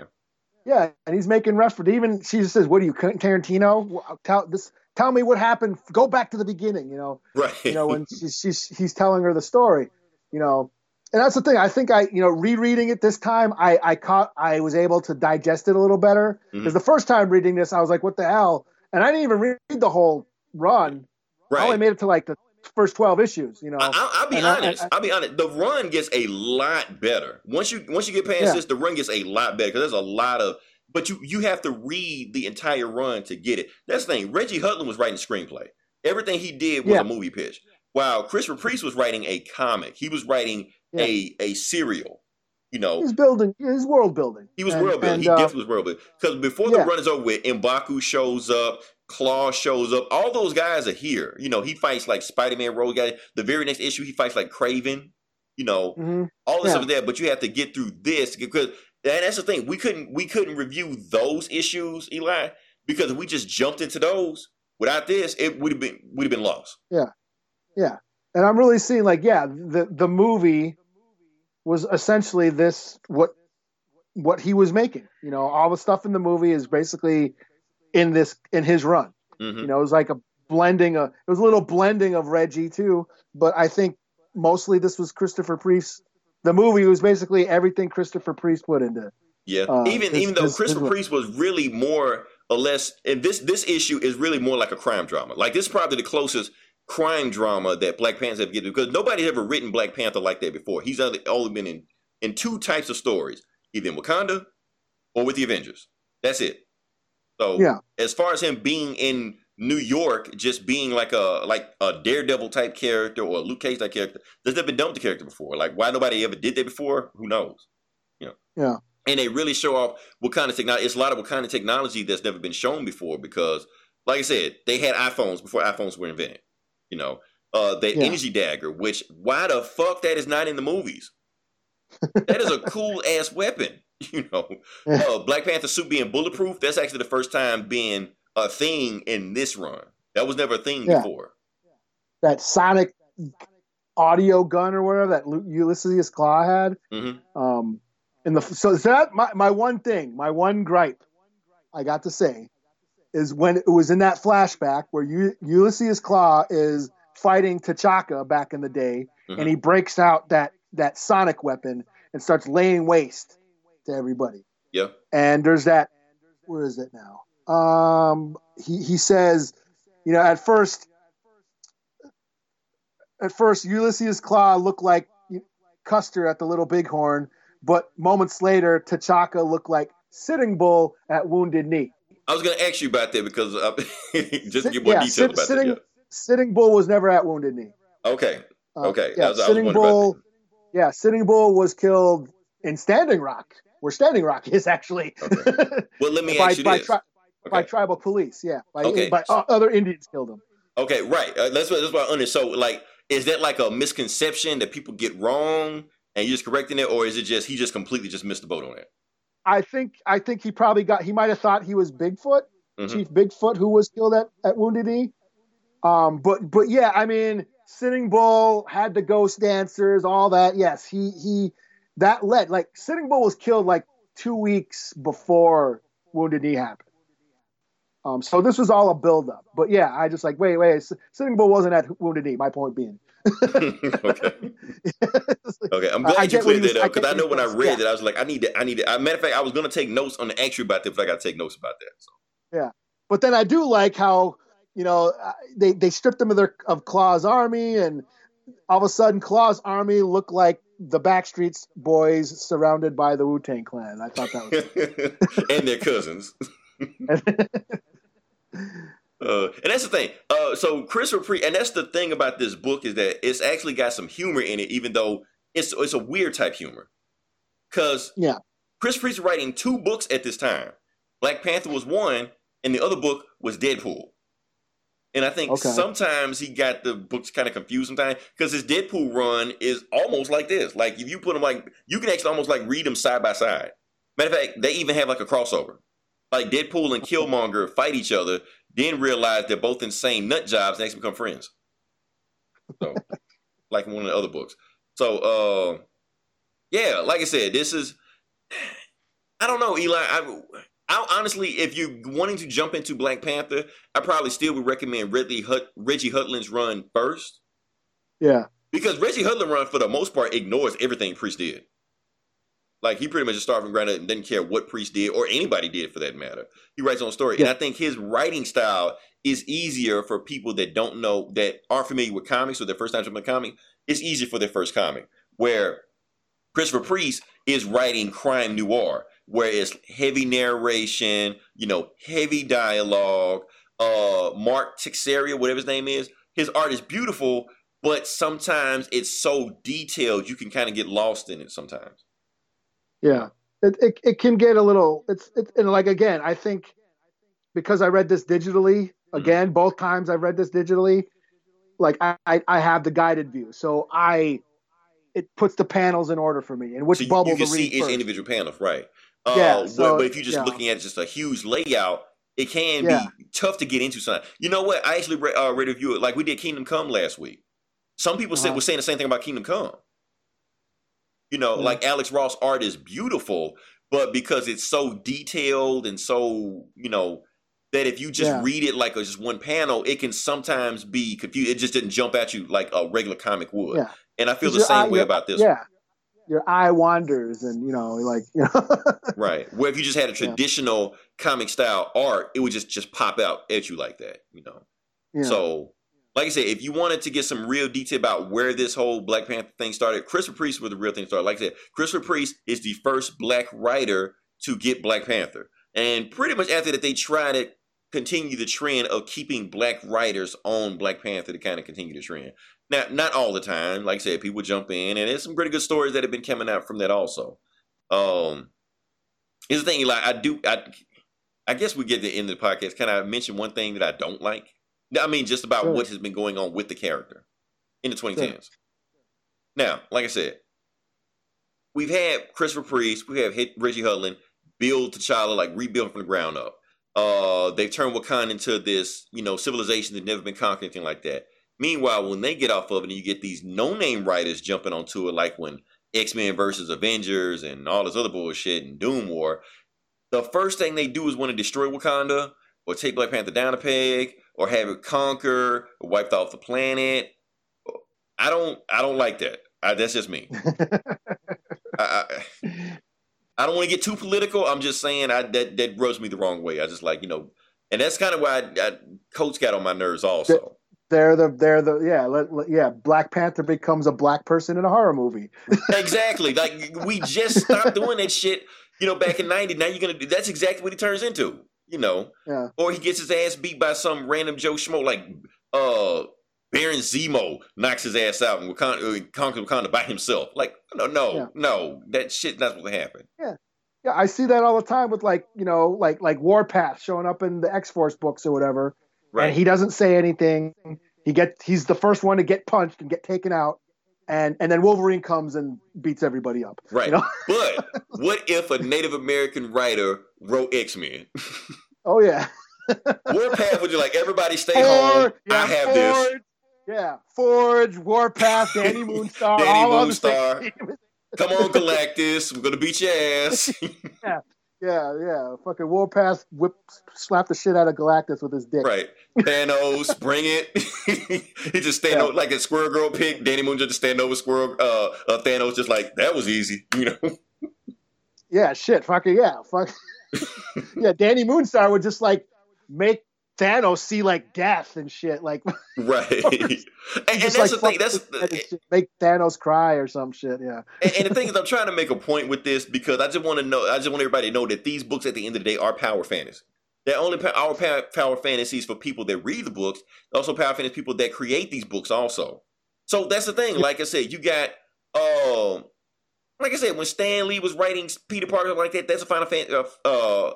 yeah, and he's making reference. Even she just says, "What are you, Tarantino? Tell this, tell me what happened. Go back to the beginning." You know,
Right.
you know when [laughs] she's, she's he's telling her the story you know and that's the thing i think i you know rereading it this time i i caught i was able to digest it a little better mm-hmm. because the first time reading this i was like what the hell and i didn't even read the whole run Right. i only made it to like the first 12 issues you know
I, I'll, I'll be
And
honest.
I-
will be honest. The run gets a lot better once you once you get past
Yeah.
this. The run gets a lot better because there's a lot of. But you you have to read the entire run to get it. That's the thing. Reggie Hudlin was writing screenplay. Everything he did was
Yeah.
a movie pitch. While Christopher Priest was writing a comic. He was writing
Yeah.
a a serial. You know,
He's building. He's world building.
he was
And-
world building.
and,
He
uh,
definitely was world building. Because before
yeah.
the run is over with, Mbaku shows up, Claw shows up. All those guys are here. You know, he fights like Spider Man Road guy. The very next issue, he fights like Kraven. You know,
mhm.
all this
Yeah.
stuff is there, but you have to get through this because and that's the thing. We couldn't we couldn't review those issues, Eli, because if we just jumped into those without this, it would have been would have been lost. Yeah, yeah.
And I'm really seeing like, yeah, the the movie was essentially this what what he was making. You know, all the stuff in the movie is basically in this in his run.
hmm
You know, it was like a blending of it was a little blending of Reggie too, but I think mostly this was Christopher Priest. The movie was basically everything Christopher Priest put into.
Yeah,
Uh,
even
his-
even though
his-
Christopher
his-
Priest was really more or less, and this this issue is really more like a crime drama. Like this is probably the closest crime drama that Black Panther ever getting because nobody's ever written Black Panther like that before. He's only, only been in in two types of stories, either in Wakanda or with the Avengers. That's it. So
Yeah.
as far as him being in New York, just being like a like a Daredevil type character or a Luke Cage type character, there's never been done with the character before. Like why nobody ever did that before? Who knows? You know.
Yeah.
And they really show off what kind of technology. It's a lot of what kind of technology that's never been shown before because, like I said, they had iPhones before iPhones were invented. You know, uh, that
Yeah.
energy dagger, which why the fuck that is not in the movies? that is a [laughs] cool ass weapon. [laughs] You know, uh, Black Panther suit being bulletproof. That's actually the first time being a thing in this run. That was never a thing
Yeah.
before.
That sonic audio gun or whatever that Ulysses Claw had.
hmm
Um, in the so is that my my one thing, my one gripe, I got to say, is when it was in that flashback where U, Ulysses Claw is fighting T'Chaka back in the day,
Mhm.
and he breaks out that that sonic weapon and starts laying waste to everybody.
Yeah.
And there's that. Where is it now? Um, he he says, you know, at first, at first Ulysses Claw looked like Custer at the Little Bighorn, but moments later, T'Chaka looked like Sitting Bull at Wounded Knee.
I was going to ask you about that because uh, [laughs] just to get more
yeah,
details
sit-
about
sitting,
that.
Sitting Bull was never at Wounded Knee.
Yeah. Okay.
Uh,
Okay.
Yeah,
I was- I
Sitting Bull. Yeah, Sitting Bull was killed in Standing Rock, where Standing Rock is actually [laughs]
Well, let me
by,
ask you
by,
this.
tri- by tribal police. Yeah, by,
Okay.
by uh, other Indians killed him.
Okay, right. Uh, that's what that's what I understand. So, like, is that like a misconception that people get wrong, and you're just correcting it, or is it just he just completely just missed the boat on it?
I think I think he probably got he might have thought he was Bigfoot,
Mhm.
Chief Bigfoot, who was killed at, at Wounded Knee. Um, but but yeah, I mean, Sitting Bull had the ghost dancers, all that. Yes, he he that led like Sitting Bull was killed like two weeks before Wounded Knee happened. Um, so this was all a buildup. But yeah, I just like wait wait, Sitting Bull wasn't at Wounded Knee. My point being. [laughs]
okay. [laughs] Okay, I'm glad
I
you cleared that up because
get
I, know when I read
yeah.
it, I was like, I need to, I need to. I, matter of fact, I was going to take notes on the you about that, but I got to take notes about that. So.
But then I do like how you know uh, they they stripped them of their of Claw's army, and all of a sudden Claw's army looked like the Backstreets Boys surrounded by the Wu Tang Clan. I thought that was [laughs]
and their cousins. Uh, and that's the thing. Uh, so Christopher Priest, and that's the thing about this book is that it's actually got some humor in it, even though it's it's a weird type humor. Because
Yeah.
Chris Priest writing two books at this time. Black Panther was one, and the other book was Deadpool. And I think
Okay.
sometimes he got the books kind of confused sometimes because his Deadpool run is almost like this. Like if you put them like you can actually almost like read them side by side. Matter of fact, they even have like a crossover. Like Deadpool and Killmonger fight each other, then realize they're both insane nut jobs and actually become friends. So, [laughs] like one of the other books. So, uh, yeah, like I said, this is. I don't know, Eli. I, I honestly, if you're wanting to jump into Black Panther, I probably still would recommend Ridley Hut, Reggie Hudlin's run first
yeah
because Reggie Hudlin run for the most part ignores everything Priest did. Like he pretty much just started from ground up and didn't care what Priest did or anybody did for that matter. He writes on story, and I think his writing style is easier for people that don't know that aren't familiar with comics or their first time jumping a comic. It's easier for their first comic where Christopher Priest is writing crime noir, where it's heavy narration, you know, heavy dialogue. Uh, Mark Texeira, whatever his name is, his art is beautiful, but sometimes it's so detailed you can kind of get lost in it sometimes.
Yeah, it, it it can get a little. It's it's and like again, I think because I read this digitally
Mm-hmm.
again, both times I've read this digitally, like I I, I have the guided view, so I it puts the panels in order for me and which
So you,
bubble
you can
to
see each
first.
individual panel, right? Uh,
Yeah,
but-
so,
but, if you're just
yeah.
looking at just a huge layout, it can
Yeah.
be tough to get into. Something. You know what? I actually read, uh, read a review. Like we did Kingdom Come last week. Some people said
Uh-huh.
were saying the same thing about Kingdom Come. You know,
Yeah.
like Alex Ross art is beautiful, but because it's so detailed and so you know that if you just
Yeah.
read it like a, just one panel, it can sometimes be confused. It just didn't jump at you like a regular comic would.
Yeah.
And I feel the same
eye-
way about this.
Yeah, your eye wanders, and you know, like you know, [laughs]
Right. Where if you just had a
Yeah.
traditional comic style art, it would just just pop out at you like that, you know.
yeah.
So, like I said, if you wanted to get some real detail about where this whole Black Panther thing started, Christopher Priest was the real thing started. Like I said, Christopher Priest is the first black writer to get Black Panther. And pretty much after that, they tried to continue the trend of keeping black writers on Black Panther to kind of continue the trend. Now, not all the time. Like I said, people jump in, and there's some pretty good stories that have been coming out from that also. Um, Here's the thing, Eli. I do. I, I guess we get to the end of the podcast. Can I mention one thing that I don't like? I mean, just about
Sure.
what has been going on with the character in the 2010s. Now, like I said, we've had Christopher Priest, we have hit Reggie Hudlin build T'Challa, like rebuild from the ground up. Uh, they've turned Wakanda into this, you know, civilization that never been conquered, anything like that. Meanwhile, when they get off of it, and you get these no-name writers jumping onto it, like when X Men versus Avengers and all this other bullshit and Doom War, the first thing they do is want to destroy Wakanda or take Black Panther down a peg or have it conquer or wiped off the planet. I don't. I don't like that. I, that's just me. [laughs] I, I, I don't want to get too political. I'm just saying I, that that rubs me the wrong way. I just like you know, and that's kind of why I, Coach got on my nerves also.
they're the they're the yeah let, let- yeah Black Panther becomes a black person in a horror movie. [laughs]
exactly. Like we just stopped doing that shit. You know, back in '90. Now you're gonna do. That's exactly what he turns into. You know,
Yeah.
or he gets his ass beat by some random Joe Schmo like uh Baron Zemo knocks his ass out and Wakanda, uh, conquers Wakanda by himself. Like no, no,
Yeah.
no, that shit not supposed to happen.
Yeah, I see that all the time with like you know like like Warpath showing up in the X Force books or whatever,
Right.
and he doesn't say anything. He get he's the first one to get punched and get taken out, and and then Wolverine comes and beats everybody up.
right.
You know? [laughs]
but what if a Native American writer wrote X Men? [laughs]
Oh yeah. [laughs]
Warpath would you like everybody stay home.
yeah,
I have this.
Yeah, Forge, Warpath, Dani Moonstar,
Dani
all
Moonstar. Come on, Galactus. We're gonna beat your ass.
Yeah, yeah. Yeah. Fucking Warpath whip slap the shit out of Galactus with his dick.
Right. Thanos, [laughs] bring it. [laughs] he just stand
Yeah.
over like a Squirrel Girl pick. Dani Moon just stand over Squirrel uh, uh Thanos just like that was easy, [laughs] you know.
Yeah, shit. Fucking yeah. Fuck. yeah, Dani Moonstar would just like make Thanos see like death and shit. Like, [laughs]
right. [laughs] and, and that's
like,
the thing. That's
with his head and shit, make Thanos cry or some shit. Yeah.
and, and the thing is I'm trying to make a point with this because I just want to know I just want everybody to know that these books at the end of the day are power fantasy. They're only our pa- power fantasies for people that read the books. Also power fantasy people that create these books also. So that's the thing. Like I said, you got um like I said, when Stan Lee was writing Peter Parker like that, that's a final fan, uh, uh,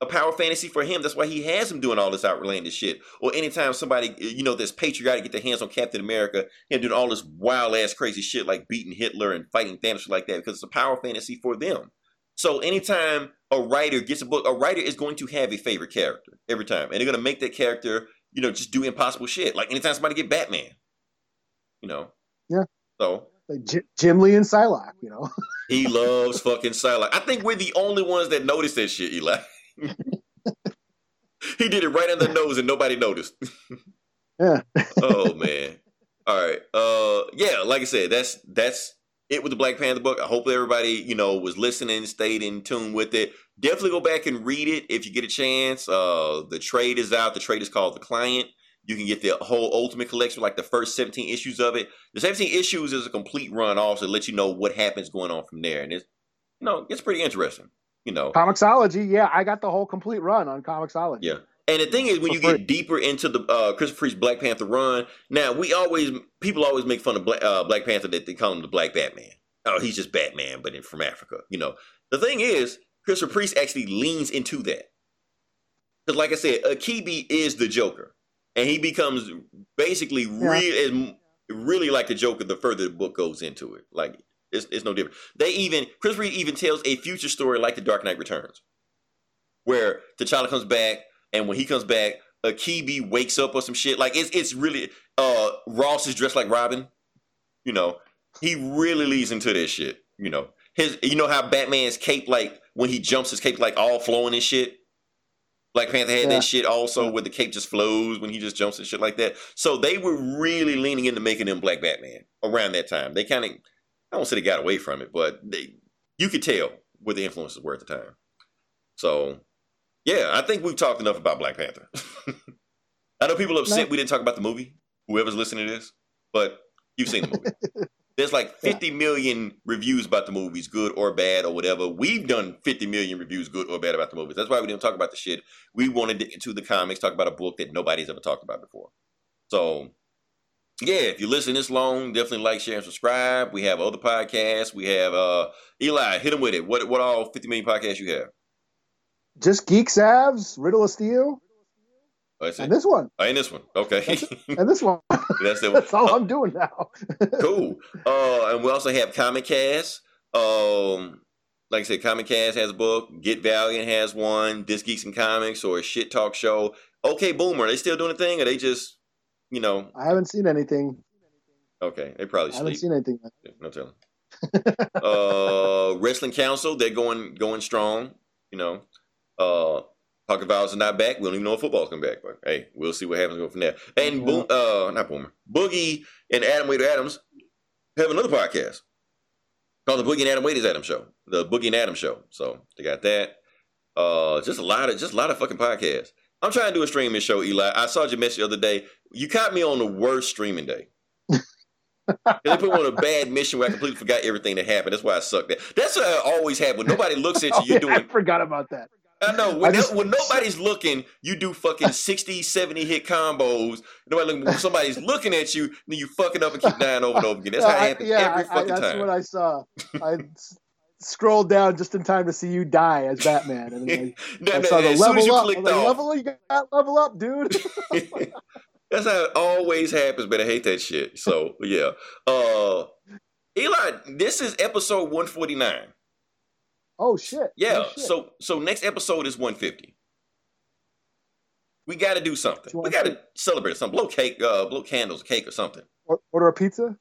a power fantasy for him. That's why he has him doing all this outlandish shit. Or anytime somebody, you know, that's patriotic, get their hands on Captain America, him doing all this wild ass crazy shit like beating Hitler and fighting Thanos like that because it's a power fantasy for them. So anytime a writer gets a book, a writer is going to have a favorite character every time, and they're going to make that character, you know, just do impossible shit. Like anytime somebody get Batman, you know.
Yeah.
So
Like J- Jim Lee and Psylocke, you know.
he loves fucking Psylocke. I think we're the only ones that notice that shit, Eli. He did it right in the nose and nobody noticed.
Yeah. [laughs]
oh man. All right. Uh yeah, like I said, that's that's it with the Black Panther book. I hope everybody, you know, was listening, stayed in tune with it. Definitely go back and read it if you get a chance. Uh the trade is out. The trade is called The Client. You can get the whole Ultimate Collection, like the first 17 issues of it. The 17 issues is a complete run also to let you know what happens going on from there. And it's you know, it's pretty interesting. You know.
ComiXology, yeah, I got the whole complete run on ComiXology.
Yeah. And the thing is, when you get deeper into the uh, Christopher Priest Black Panther run, now we always people always make fun of Black, uh, Black Panther that they call him the Black Batman. oh, he's just Batman, but in, from Africa. You know, the thing is, Christopher Priest actually leans into that. Because, like I said, Akibi is the Joker, and he becomes basically real, really like the Joker the further the book goes into it. Like it's, it's no different. They even Chris Reed even tells a future story like The Dark Knight Returns, where T'Challa comes back, and when he comes back, Akibi wakes up or some shit. Like it's it's really uh Ross is dressed like Robin. You know, he really leads into this shit. You know, his you know how Batman's cape like when he jumps, his cape like all flowing and shit. Black Panther had
Yeah.
that shit also where the cape just flows when he just jumps and shit like that. So they were really leaning into making him Black Batman around that time. They kind of, I don't say they got away from it, but they, you could tell what the influences were at the time. So, yeah, I think we've talked enough about Black Panther. [laughs] I know people are upset
No.
we didn't talk about the movie. Whoever's listening to this, but you've seen the movie. [laughs] There's like 50 million reviews about the movies, good or bad or whatever. We've done 50 million reviews, good or bad, about the movies. That's why we didn't talk about the shit. We wanted to get into the comics, talk about a book that nobody's ever talked about before. So, yeah, if you listen this long, definitely like, share, and subscribe. We have other podcasts. We have uh Eli, hit him with it. What what all 50 million podcasts you have?
Just Geek Savs, Riddle of Steel,
Oh, it.
and this one,
Oh, and this one. Okay. [laughs]
and this one.
that's the [laughs]
That's all I'm doing now. [laughs]
cool. Uh, and we also have Comic Cast. Um, like I said, Comic Cast has a book. Get Valiant has one. This Geeks and Comics or a shit talk show. Okay, Boomer, Are they still doing a thing, or they just, you know,
I haven't seen anything.
okay, they probably
I haven't
sleep.
seen anything.
No telling. uh, Wrestling Council, they're going going strong. You know, uh, Pocket Violence is not back. We don't even know if football's coming back, but hey, we'll see what happens going from there. And Boom, uh, not Boomer, Boogie and Adam Waiter Adams have another podcast called the Boogie and Adam Waiter's Adam Show, the Boogie and Adam Show. So they got that. Uh, just a lot of just a lot of fucking podcasts. I'm trying to do a streaming show, Eli. I saw your message the other day. You caught me on the worst streaming day. [laughs] they put me on a bad mission where I completely forgot everything that happened. That's why I sucked at. That's what I always have. When nobody looks at you,
Oh,
you're
I
doing.
forgot about that.
I know. When,
I just-
when nobody's looking, you do fucking 60, 70 hit combos. Nobody looking, when somebody's looking at you, then you fucking up and keep dying over and over again. That's how it happens
yeah,
every
I- I-
fucking
that's
time.
what I saw. I scrolled down just in time to see you die as Batman, and then [laughs]
No,
I, I
no,
saw the
as soon as
level
you
up.
Clicked
like, level, you got level up, dude. [laughs]
That's how it always happens, but I hate that shit. So yeah. Uh Eli, this is episode 149.
oh shit!
Yeah.
Oh, shit.
So so next episode is 150. We gotta do something. We
wanna
gotta celebrate something. Blow cake, uh, blow candles, cake or something.
Or- order a pizza.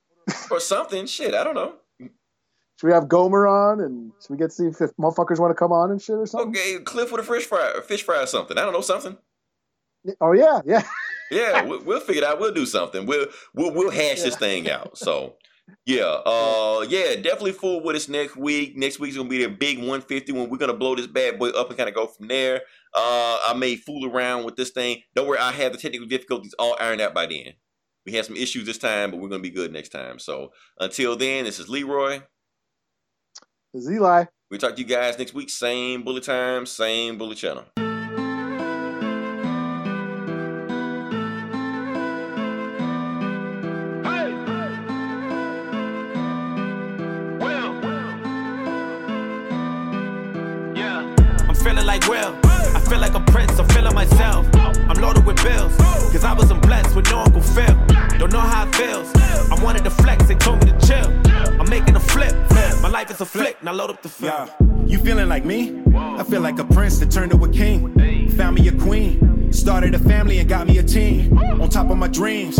Or something. Shit, I don't know.
Should we have Gomer on, and should we get to see if motherfuckers want to come on and shit or something?
Okay, Cliff with a fish fry, fish fry or something. I don't know something.
Oh yeah, yeah.
Yeah, we'll, we'll figure it out. We'll do something. We'll we'll we'll hash this thing out. So [laughs] yeah, uh, yeah, definitely full with us next week. Next week's gonna be the big 150 when we're gonna blow this bad boy up and kind of go from there. Uh, I may fool around with this thing. Don't worry, I have the technical difficulties all ironed out by then. We had some issues this time, but we're gonna be good next time. So until then, this is Leroy.
This is Eli.
We'll talk to you guys next week. Same bullet time, same bullet channel.
Like Will. I feel like a prince, I'm feeling myself. I'm loaded with bills, cause I wasn't blessed with no Uncle Phil. Don't know how it feels. I wanted to flex, they told me to chill. I'm making a flip. My life is a flick, now load up the film.
Yeah. You feeling like me? I feel like a prince that turned to a king. Found me a queen. Started a family and got me a team. On top of my dreams.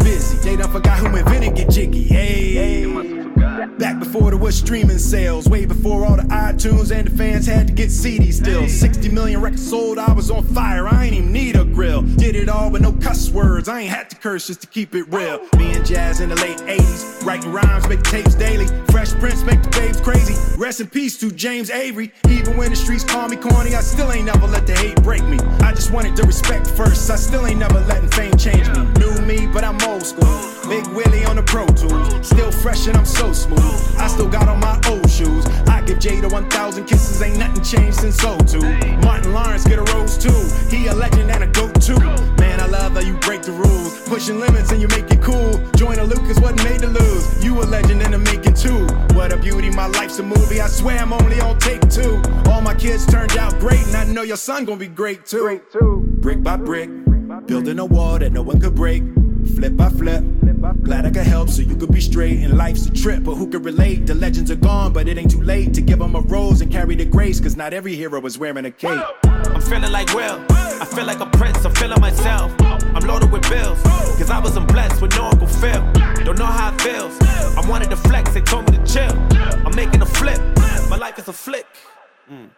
busy. They done forgot who invented get jiggy. Hey. Back before there was streaming sales, way before all the iTunes and the fans had to get CDs still. 60 million records sold, I was on fire. I ain't even need a grill. Did it all with no cuss words. I ain't had to curse just to keep it real. Me and Jazz in the late 80s, writing rhymes, make tapes daily. Fresh Prince make the babes crazy. Rest in peace to James Avery. Even when the streets call me corny, I still ain't never let the hate break me. I just wanted the respect first. I still ain't never letting fame change me. New me, but I'm old school. Big Willie on the Pro Tools. Still fresh and I'm so smooth. I still got on my old shoes. I give Jada 1,000 kisses, ain't nothing changed since 02. Martin Lawrence get a rose too. He a legend and a go to. Man, I love how you break the rules. Pushing limits and you make it cool. Joyner Lucas wasn't made to lose. You a legend in the making too. What a beauty, my life's a movie. I swear I'm only on take two. All my kids turned out great, and I know your son gonna be great too. Great too. Brick by brick, building a wall that no one could break. Flip by flip. Glad I could help so you could be straight. And life's a trip, but who could relate? The legends are gone, but it ain't too late to give them a rose and carry the grace. Cause not every hero is wearing a cape.
I'm feeling like Will. I feel like a prince, I'm feeling myself. I'm loaded with bills. Cause I wasn't blessed with no Uncle Phil. Don't know how it feels. I wanted to flex, they told me to chill. I'm making a flip. My life is a flip. Mm.